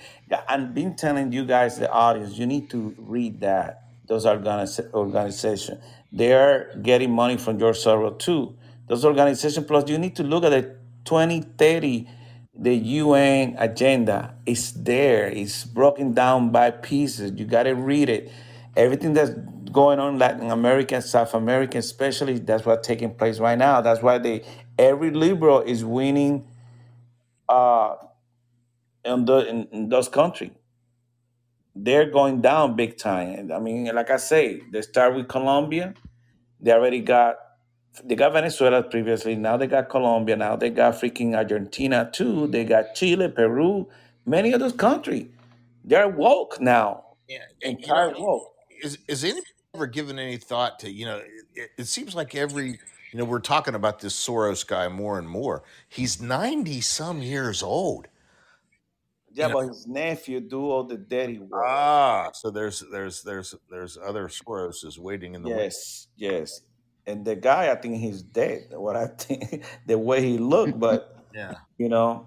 I've been telling you guys, the audience, you need to read that. Those organiz- organizations. They're getting money from George Soros too. Those organizations, plus you need to look at the 2030, the UN agenda. It's there. It's broken down by pieces. You got to read it. Everything that's going on in Latin America, South America, especially. That's what's taking place right now. That's why they every liberal is winning uh in the in, in those countries. They're going down big time. I mean, like I say, they start with Colombia. They already got they got Venezuela previously. Now they got Colombia. Now they got freaking Argentina too. They got Chile, Peru, many of those countries. They're woke now. Yeah, and you know, woke. is is anybody ever given any thought to you know? It, it seems like every you know we're talking about this Soros guy more and more. He's ninety some years old. Yeah, You know, but his nephew do all the dirty work. ah, so there's there's there's there's other Soroses waiting in the. Yes, yes. And the guy, I think he's dead. What I think, the way he looked, but Yeah, you know,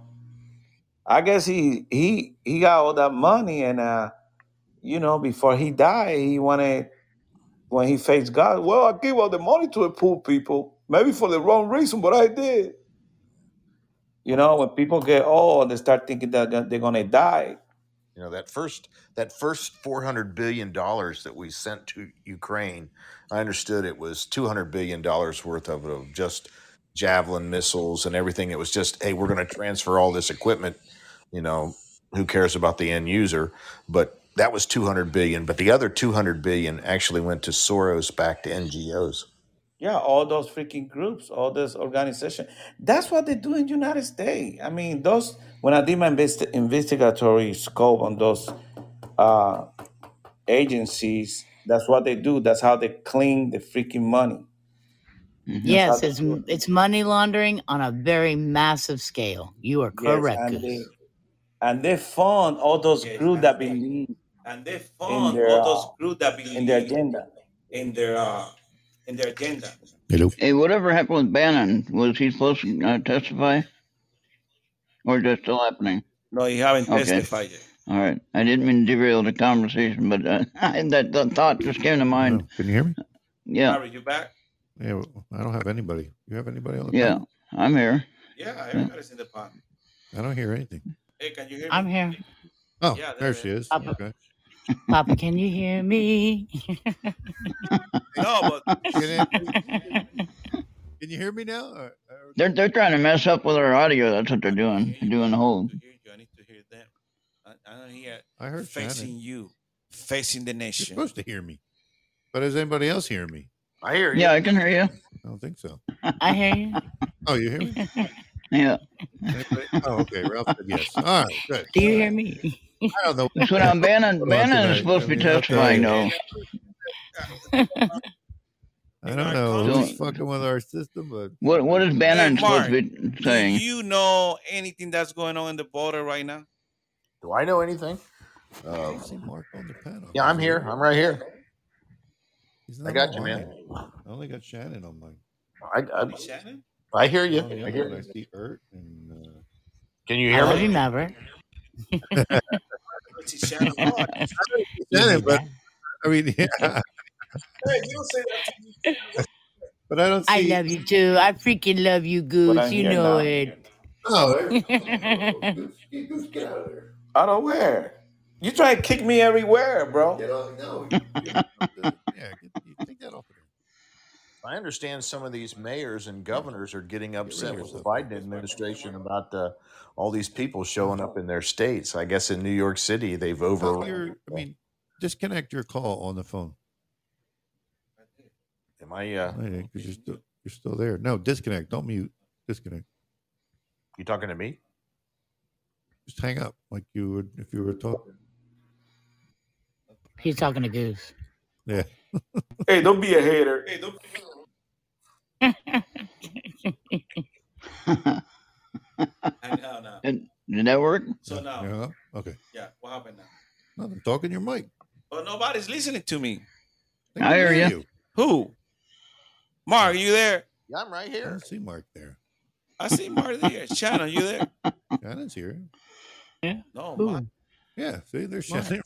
I guess he he he got all that money, and uh, you know, before he died, he wanted when he faced God. Well, I gave all the money to the poor people, maybe for the wrong reason, but I did. You know, when people get old, they start thinking that they're they're gonna die. you know that first that first four hundred billion dollars that we sent to Ukraine. I understood it was two hundred billion dollars worth of, of just javelin missiles and everything. It was just hey, we're going to transfer all this equipment. You know, who cares about the end user? But that was 200 billion, but the other 200 billion actually went to Soros backed NGOs. Yeah, all those freaking groups, all those organizations. That's what they do in the United States. I mean, those when I did my investi- investigatory scope on those uh, agencies, that's what they do. That's how they clean the freaking money. That's how Yes, they it's do it. it's money laundering on a very massive scale. You are Yes, correct, and they Goose. and they fund all those groups that believe and they in fund their all those uh, groups that believe in their believe agenda. in their uh, in their agenda. Hello. Hey, whatever happened with Bannon? Was he supposed to uh, testify, or just still happening? No, he haven't Okay. testified yet. All right. I didn't mean to derail the conversation, but uh, that, that thought just came to mind. Oh, Can you hear me? Yeah, Harry, you back? Yeah, well, I don't have anybody. You have anybody on the yeah, phone? I'm here. Yeah, everybody's in the pod. I don't hear anything. Hey, can you hear me? I'm here. Oh, Yeah, there there she is. Papa, Okay. Papa, can you hear me? No, but Can, it, can you hear me now? Or, or- They're they're trying to mess up with our audio. That's what they're doing. They're doing the whole. need hear you. I need to hear them. I, I don't hear I heard facing Shannon. you, facing the You're nation. supposed to hear me. But does anybody else hear me? I hear you. Yeah, I can hear you. I don't think so. I hear you. Oh, you hear me? Yeah. Anybody? Oh, okay. Ralph said yes. All right, good. Do you All hear right. me? I don't know. So now Bannon Hold on Bannon is supposed I to be mean, I'll testifying though. I don't our know So who's fucking with our system, but what what is Hey, Bannon supposed to be saying? do saying? you know anything that's going on in the border right now? Do I know anything? I Uh, don't see Mark on the panel. yeah, I'm here. here? I'm right here. He's I got you, man. I only got Shannon on mine. I I, Shannon? I hear you. On the I hear one, I see Ert and uh, Can you hear love me? you, Maverick. Only Shannon. Oh, I Shannon, but I mean, yeah, Hey, you don't say that to me. but I don't I love you too. I freaking love you, Goose. You know now. it. Oh, there- Goose, Goose, get out of there. Out of where? You try to kick me everywhere, bro. Get on. No, you, you, yeah, get, you take that off of there. I understand some of these mayors and governors are getting upset of with the. Biden administration about uh, all these people showing up in their states. I guess in New York City, they've No, overrun. I mean, disconnect your call on the phone. Am I? Uh, Because you're still you're still there. No, disconnect. Don't mute. Disconnect. you talking to me? Just hang up like you would if you were talking. He's talking to Goose. Yeah. Hey, don't be a hater. Hey, don't. I know now. Did, did that work? So now, Yeah. Okay. yeah, what happened now? Nothing. Talking your mic. But nobody's listening to me. They I hear hear you. you. Who? Mark, are you there? Yeah, I'm right here. don't see Mark there. I see Mark there. Shannon, you there? Shannon's here. Yeah. No, Mark. Yeah. See, there's Mark. Shannon.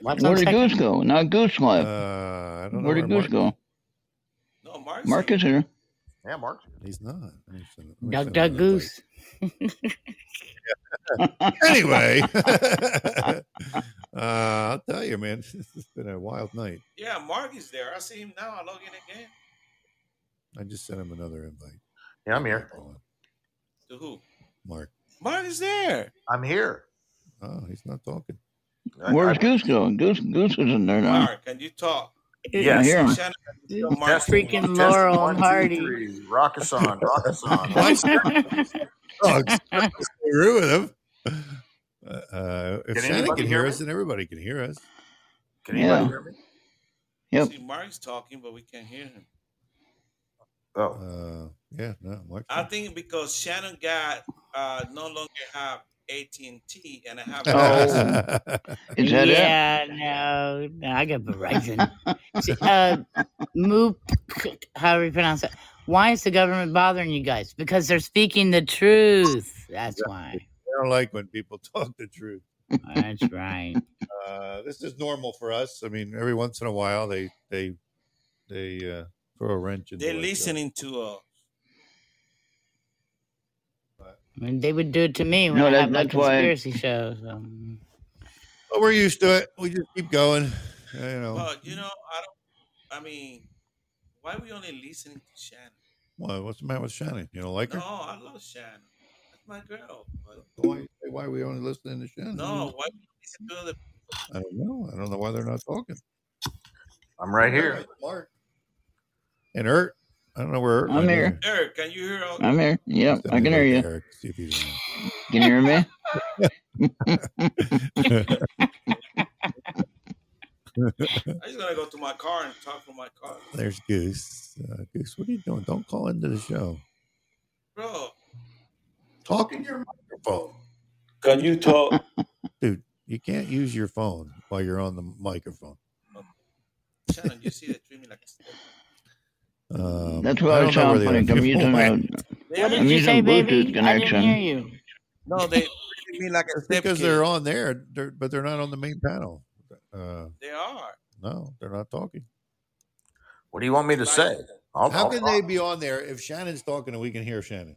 Where did? Goose go? Not Goose Uh, left. I don't know Where where did Goose Mark. go? No, Mark's Mark here. is here. Yeah, Mark. He's not. Let me send, Duck, duck, goose. Anyway, uh, I'll tell you, man. it's been been a wild night. Yeah, Mark is there. I see him now. I log in again. I just sent him another invite. Yeah, I'm here. To who? Mark. Mark is there. I'm here. Oh, he's not talking. Where's Goose going? Goose Goose isn't there now. Mark, can you talk? Yeah, I hear him. Shannon, can you tell Freaking testing, Laurel one, and two, Hardy. three. Rock us on, rock us on. Oh, screw with him. Uh, uh, if Can Shannon can hear hear us, then everybody can hear us. Can anybody Yeah. hear me? Yep. See, Mark's talking, but we can't hear him. Oh, Uh, yeah, no, Mark. I think because Shannon got uh, no longer have AT and T, and I have. Oh. Is that it? yeah, no, no, I got Verizon. See, uh, Moop, however you pronounce it. Why is the government bothering you guys? Because they're speaking the truth. That's why. I don't like when people talk the truth. That's right. Uh, this is normal for us. I mean, every once in a while they they they uh, throw a wrench in. They're listening to uh, I mean, they would do it to me when No, I that- have my that's why- conspiracy shows. So. But we're used to it. We just keep going. You know, But you know, I don't. I mean, why are we only listening to Shannon? What- what's the matter with Shannon? You don't like her? No, I love Shannon. That's my girl. But Why, why are we only listening to Shannon? no, why we listen to other? I don't know. I don't know why they're not talking. I'm right here. Mark. And Ert, I don't know where I'm here. either. Eric, can you hear? all- I'm here. Yep, I can hear you. Eric, see if he's Can you hear me? I'm just gonna go to my car and talk from my car, There's Goose. Uh, Goose, what are you doing? Don't call into the show. bro. Talk in your microphone. Can you talk? Dude, you can't use your phone while you're on the microphone. Shannon, you see they treat me like a stick. Um, That's I why I don't know sound where funny. the I'm people using a, went. What did I'm you using say, Bluetooth baby? I didn't connection. hear you. No, they treat me like a step because kid. they're on there, they're, but they're not on the main panel. Uh, They are. no, they're not talking. What do you want me to say? I'll, How I'll can talk. they be on there if Shannon's talking and we can hear Shannon?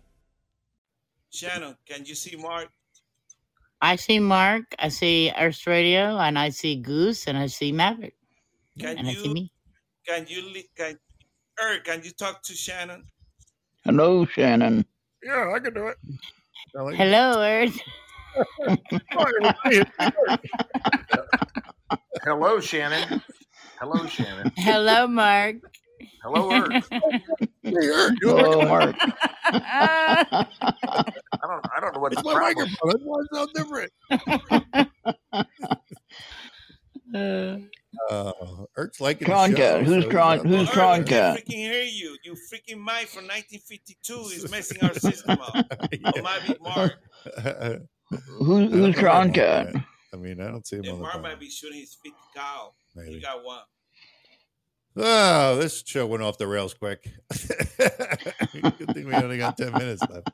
Shannon, can you see Mark? I see Mark, I see Earth Radio, and I see Goose, and I see Maverick, Can and I see me. Can you? li- Can Eric? Can you talk to Shannon? Hello, Shannon. Yeah, I can do it. Hello, Earth. Hello, Shannon. Hello, Shannon. Hello, Mark. Hello, Earth. Hello, Mark. I don't. I don't know what It's the my problem. microphone. That's why it sounds different. Uh, Ert's liking the Tron show, Cat. Who's so Tron? Who's up Tron I Cat? freaking hear you. You freaking mic from 1952 is messing our system up. Or might be Mark. Who, who's know Tron about Cat? that. I mean, I don't see him And on the Mark might be shooting his 50 cow. Maybe. He got one. Oh, this show went off the rails quick. Good thing we only got 10 minutes left.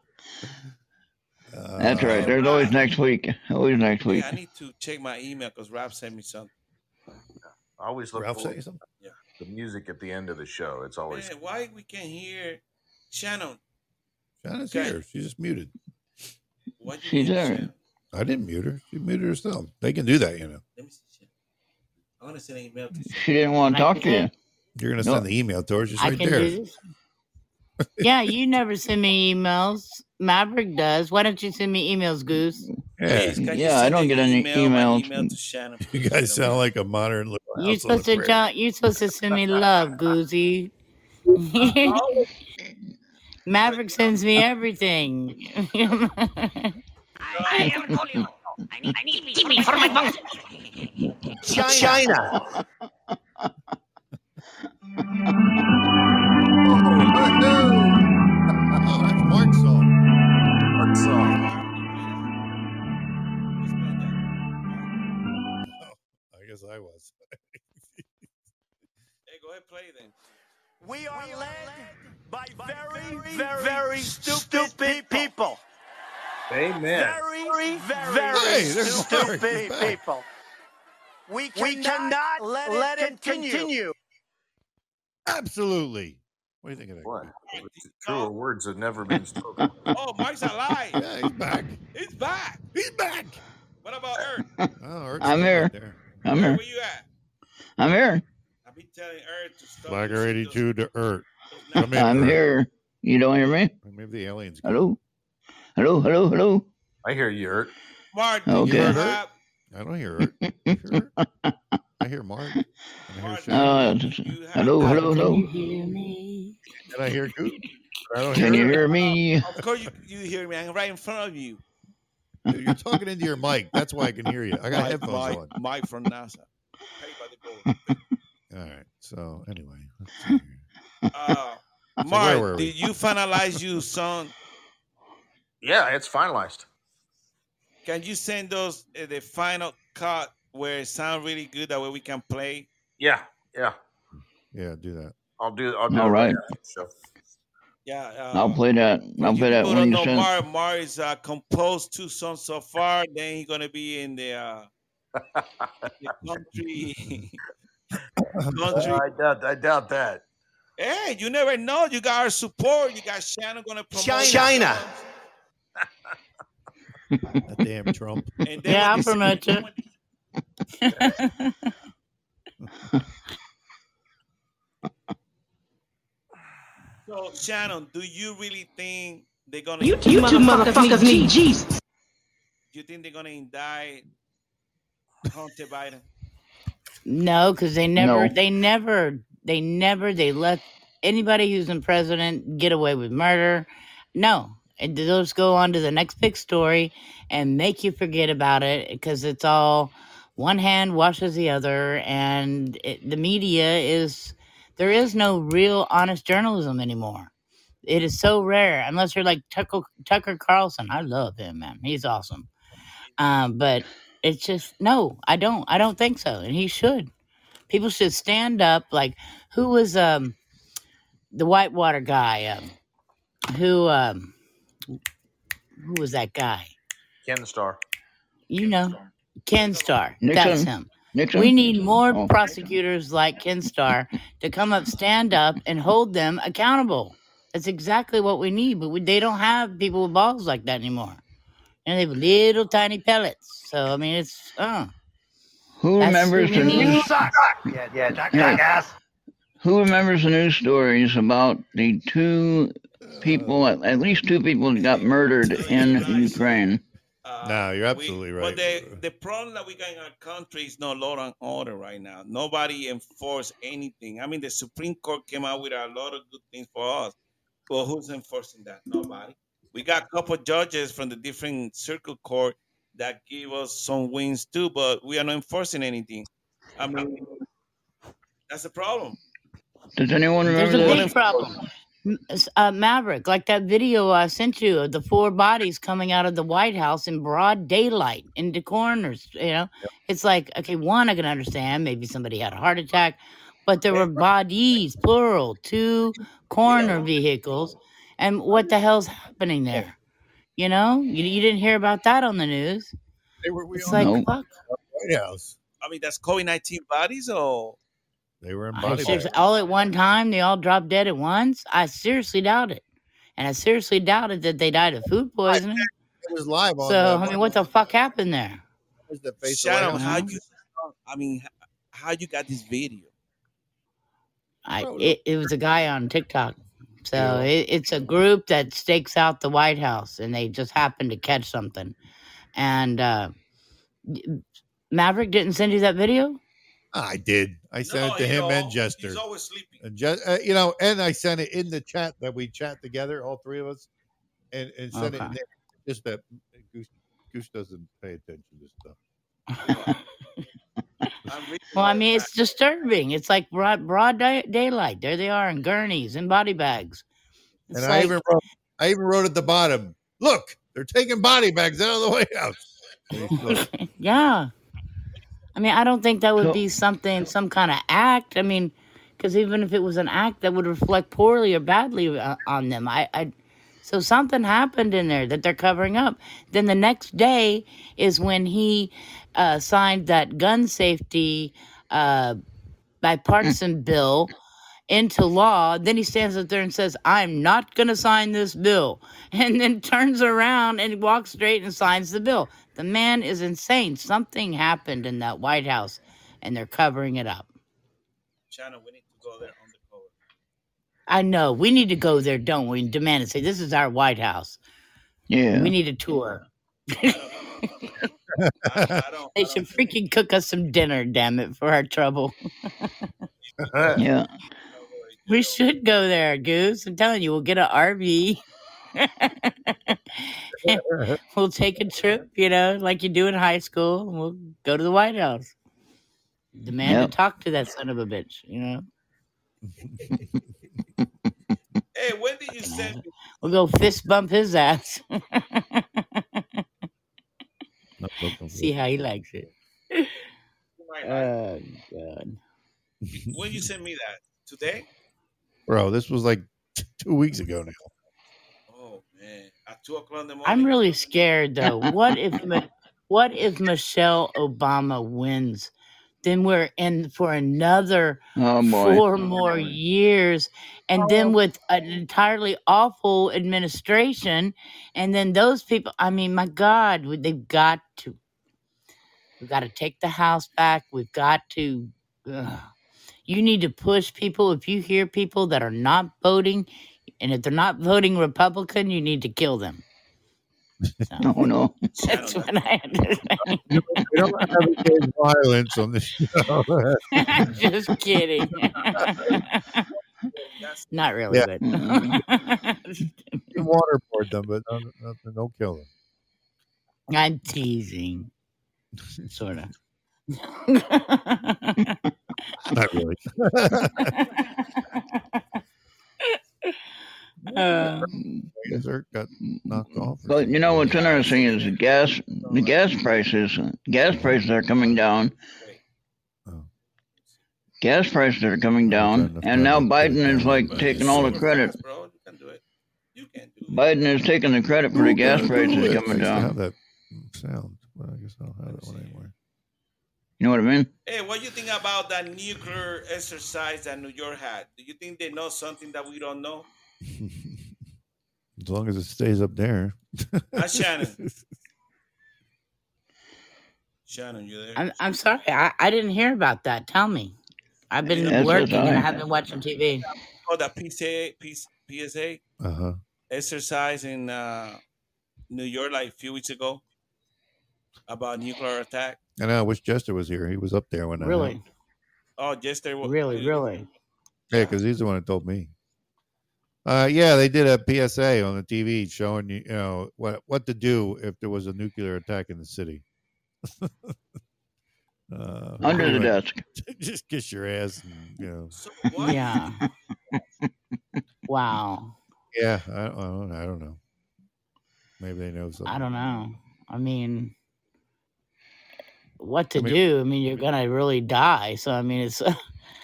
That's right. Uh, There's always next week. Always next week. Yeah, I need to check my email because Rob sent me something. I always look Ralph for sent you something? Yeah. the music at the end of the show. It's always Man, why we can't hear Shannon? Shannon's Okay. here. She's just muted. What you She's there. I didn't mute her. She muted herself. They can do that, you know. Let me see. I want to send an email to She didn't want to talk to you. You're going to No. send the email to her. She's I right can there. do this. Yeah, you never send me emails. Maverick does. Why don't you send me emails, Goose? Yeah. Please, Yeah, I don't get any email, emails. email to Shannon, You guys sound like a modern little You're house on the supposed to prairie. you're supposed to send me love, Goosey. Maverick sends me everything. I haven't told you. I need, I need TV for my boat. China. Oh, that's Mark's song. Mark's song. I guess I was. play then. We are led by very, very, very stupid people. Amen. Very, very Hey, there's stupid He's back. people. We cannot, let, it continue. Absolutely. What do you think of that? What? Truer words have never been spoken. Oh, Mark's alive. Yeah, he's back. He's back. He's back. What about Earth? Oh, Eric's I'm here. right. I'm here. Where here. were you at? I'm here. I've been telling Earth to stop. Flagger 82 to Earth. those Come in, I'm Earth. here. You don't hear me? Maybe the aliens. Hello? Hello, hello, hello. I hear you, Ert. Mark, do Okay. you Heard have I don't hear Ert. You hear Ert? I hear Mark. And I hear Uh, do you have hello, hello, Can you hear me? and I hear you? I don't Can you hear hear me? Of course you, you hear me. I'm right in front of you. Ert. You're talking into your mic. That's why I can hear you. I got Mike, headphones Mike, on. Mike from NASA. Paid by the gold. All right. So anyway, let's. Uh, So Mark, we? did you finalize your song? Yeah, it's finalized. Can you send us uh, the final cut where it sounds really good? That way we can play. Yeah, yeah. yeah, do that. I'll do. I'll do All it right. after the show. Yeah. Uh, I'll play that. I'll you play that people when don't you know. Mar, Mar is uh, composed two songs so far. Then he's gonna be in the, uh, the country. country. I doubt. I doubt that. Hey, you never know. You got our support. You got Shannon gonna promote China. songs. That damn Trump. And then Yeah, I'm from see- promote you. So Shannon, do you really think they're gonna? You, you two motherfuckers need Jesus. Do you think they're gonna indict Hunter Biden? No, because they never, No. they never, they never, they let anybody who's in president get away with murder. No, and they'll just go on to the next big story and make you forget about it because it's all one hand washes the other, and it, the media is there is no real honest journalism anymore. It is so rare, unless you're like Tucker, Tucker Carlson. I love him, man. He's awesome. Um, but it's just no, I don't. I don't think so, and he should. People should stand up. Like who was um the Whitewater guy? Um, who um who was that guy? Ken Starr. You know, Ken Starr. That's him. Nixon. We need more Oh. prosecutors like Ken Starr to come up, stand up, and hold them accountable. That's exactly what we need. But we, they don't have people with balls like that anymore. And they have little tiny pellets. So I mean, it's uh, Who remembers who the we need. news? Yeah, yeah, jack, Yeah. jackass. Who remembers the news stories about the two people, at, at least two people that got murdered in Ukraine? Uh, no, you're We- absolutely right. But the the problem that we got in our country is no law and order right now. Nobody enforce anything. I mean, the Supreme Court came out with a lot of good things for us. Well, who's enforcing that? Nobody. We got a couple judges from the different circuit court that give us some wins too, but we are not enforcing anything. I mean, that's the problem. Does anyone there's remember a that? big problem. Uh, Maverick, like that video I sent you of the four bodies coming out of the White House in broad daylight in the corners. You know, it's like okay, one I can understand. Maybe somebody had a heart attack, but there were bodies, plural, two coroner vehicles, and what the hell's happening there? You know, you, you didn't hear about that on the news. They were we It's like know fuck. White House. I mean, that's COVID nineteen bodies, or They were in body bags. all at one time, they all dropped dead at once. I seriously doubt it, and I seriously doubted that they died of food poisoning. It was live on. So I mean, what the fuck happened there? the face of White Shadow, House. how you? I mean, how you got this video? I it, it was a guy on TikTok. So Yeah. it, it's a group that stakes out the White House, and they just happened to catch something. And uh, Maverick didn't send you that video. I did. I sent No, it to you him and Jester. He's always sleeping. And just uh, you know, and I sent it in the chat that we chat together, all three of us, and and sent it in there. Just that Goose, Goose doesn't pay attention to stuff. Well, I mean, it's disturbing. It's like broad, broad day, daylight. There they are in gurneys and body bags. It's And I even wrote, I even wrote at the bottom, look, they're taking body bags out of the White House. And he looked, yeah. I mean, I don't think that would be something, some kind of act. I mean, because even if it was an act that would reflect poorly or badly uh, on them, I, I so something happened in there that they're covering up. Then the next day is when he uh, signed that gun safety uh, bipartisan bill into law. Then he stands up there and says, I'm not going to sign this bill. And then turns around and walks straight and signs the bill. The man is insane. Something happened in that White House and they're covering it up. Shannon, we need to go there on the cover. I know. We need to go there, don't we? And demand and say, This is our White House. Yeah. We need a tour. they should freaking cook us some dinner, damn it, for our trouble. yeah. We should go there, Goose. I'm telling you, we'll get an RV. we'll take a trip, you know, like you do in high school. and We'll go to the White House. Demand Yep. to talk to that son of a bitch, you know. Hey, when did you send me? We'll go fist bump his ass. See how he likes it. Oh God. When you send me that? Today? Bro, this was like t- two weeks ago now. Oh man, at two o'clock in the morning. I'm really scared though. What if what if Michelle Obama wins? Then we're in for another Oh boy. four oh, more years, and then oh. with an entirely awful administration, and then those people. I mean, my God, we- they've got to. We've got to take the House back. We've got to. ugh. You need to push people. If you hear people that are not voting, and if they're not voting Republican, you need to kill them. Oh no. That's what I understand. We don't advocate violence on this show. I'm just kidding. Not really, Yeah. but mm-hmm. You waterboard them, but don't, don't, don't kill them. I'm teasing, sort of. Not really. Um, Dessert got knocked mm, off. But you know what's interesting is the gas the gas prices gas prices are coming down. Oh. Gas prices are coming down, and now Biden is like taking all the credit. Biden is taking the credit for the gas prices coming I have that sound, but I guess I don't have that one anymore. You know what I mean? Hey, what do you think about that nuclear exercise that New York had? Do you think they know something that we don't know? As long as it stays up there. Huh, Shannon? Shannon, you there? I'm, I'm sorry. I, I didn't hear about that. Tell me. I've been That's working and I I- haven't been watching TV. Oh, that PSA, PSA Uh huh. exercise in uh, New York like a few weeks ago about nuclear attack. I know. I wish Jester was here. He was up there when I Really? Oh, Jester. there was. Really, really. Yeah, because he's the one that told me. Uh, yeah, they did a PSA on the TV showing you, you know, what what to do if there was a nuclear attack in the city. uh, Under the anyway, desk. Just kiss your ass, and, you know. Yeah. wow. Yeah, I, I don't, I don't know. Maybe they know something. I don't know. I mean, what to I mean- do? I mean, you're gonna really die. So I mean, it's.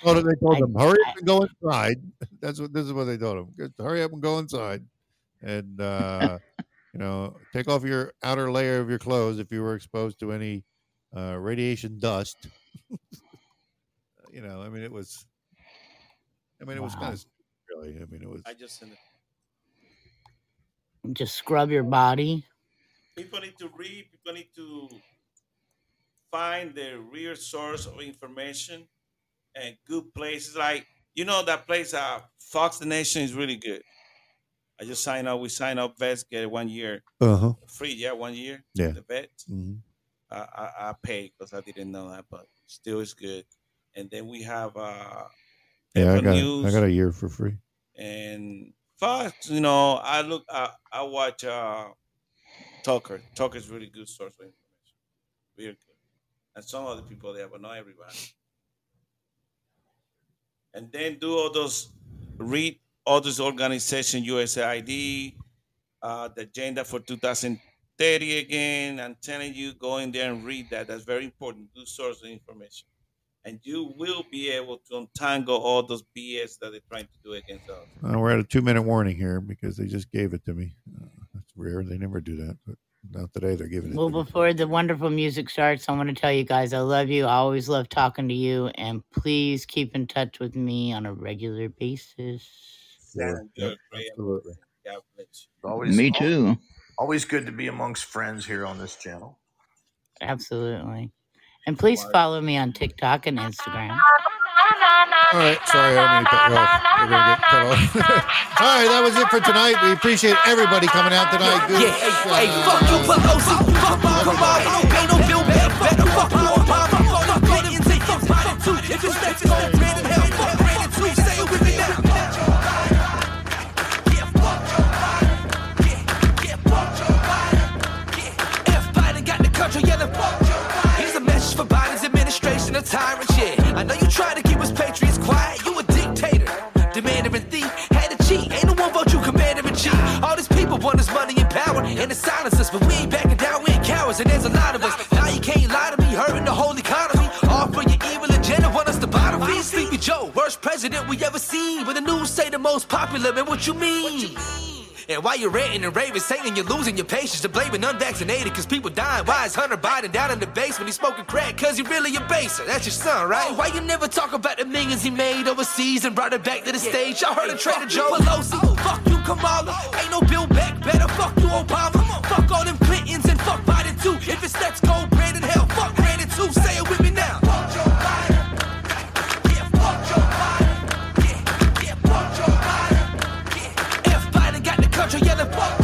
Oh, they told I- them, hurry up and go inside. That's what this is what they told them. Just hurry up and go inside, and uh, you know, take off your outer layer of your clothes if you were exposed to any uh, radiation dust. you know, I mean, it was. I mean, it was kind of really. I mean, it was. I just sent it. Just scrub your body. People need to read. People need to find the real source of information and good places. Like you know that place, uh, Fox the Nation is really good. I just signed up. We sign up vets get it one year Uh huh. free. Yeah, one year. Yeah. The vet. hmm I I, I pay because I didn't know that, but still it's good. And then we have uh Yeah, I got. News I got a year for free. and Fox. You know, I look. I I watch uh Tucker. Tucker's really good source of information. Really good. And some other people there, but not everybody. And then do all those read all those organization USAID, uh, the agenda for 2030 again. I'm telling you, go in there and read that. That's very important. Good source of information. and you will be able to untangle all those BS that they're trying to do against us. Uh, we're at a two minute warning here because they just gave it to me. Uh, that's rare. They never do that. But now today they're giving it Well, to me. before the wonderful music starts, I want to tell you guys I love you. I always love talking to you, and please keep in touch with me on a regular basis. Sure. Yep, absolutely. God bless you. Always, Me too. Always good to be amongst friends here on this channel. Absolutely. And please follow me on TikTok and Instagram. All right, sorry, I don't to cut you off. We're gonna get cut off. All right, that was it for tonight. We appreciate everybody coming out tonight. Good. Yeah, hey, hey, fuck you. Fuck Kamala. Don't pay no bill. Better fuck you, Obama. Fuck all the Clintons and fuck Biden too. If it's next, go Brandon Hell. Fuck Brandon too. Say it with me now. F Biden got the country yelling fuck Joe Biden. Here's a message for Biden's administration, a tyrant, yeah. I know you try to keep us patriots quiet, you a dictator. Demander and thief, had to cheat. Ain't no one vote you commander in chief. All these people want is money and power, and to silence us, but we ain't backing down, we ain't cowards, and there's a lot of us. Now you can't lie to me, hurting the whole economy. All for your evil agenda, want us to bottom feed. Sleepy Joe, worst president we ever seen. When the news say the most popular, man, what you mean? And while you're ranting and raving, saying you're losing your patience to blaming unvaccinated cause people dying. Why is Hunter Biden down in the basement? He's smoking crack cause he really a baser. That's your son, right? Why you never talk about the millions he made overseas and brought it back to the stage? Y'all heard of Trader Joe Pelosi? Fuck you, Kamala. Oh. Ain't no bill back. Better fuck you, Obama. Fuck all them Clintons and fuck Biden too. If it's let's go, Brandon Hell. Fuck Brandon too. Say it with me now. Country yelling fuck.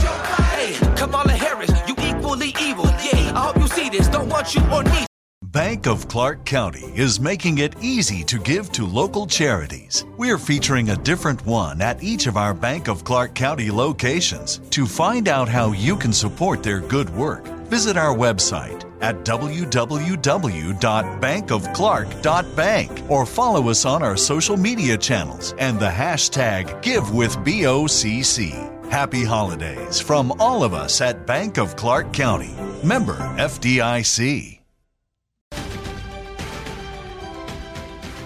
Hey, Kamala Harris, you equally evil. Yeah, I hope you see this. Don't want you or need. Bank of Clark County is making it easy to give to local charities. We're featuring a different one at each of our Bank of Clark County locations. To find out how you can support their good work, visit our website at www.bankofclark.bank or follow us on our social media channels and the hashtag GiveWithBOCC. Happy holidays from all of us at Bank of Clark County. Member FDIC.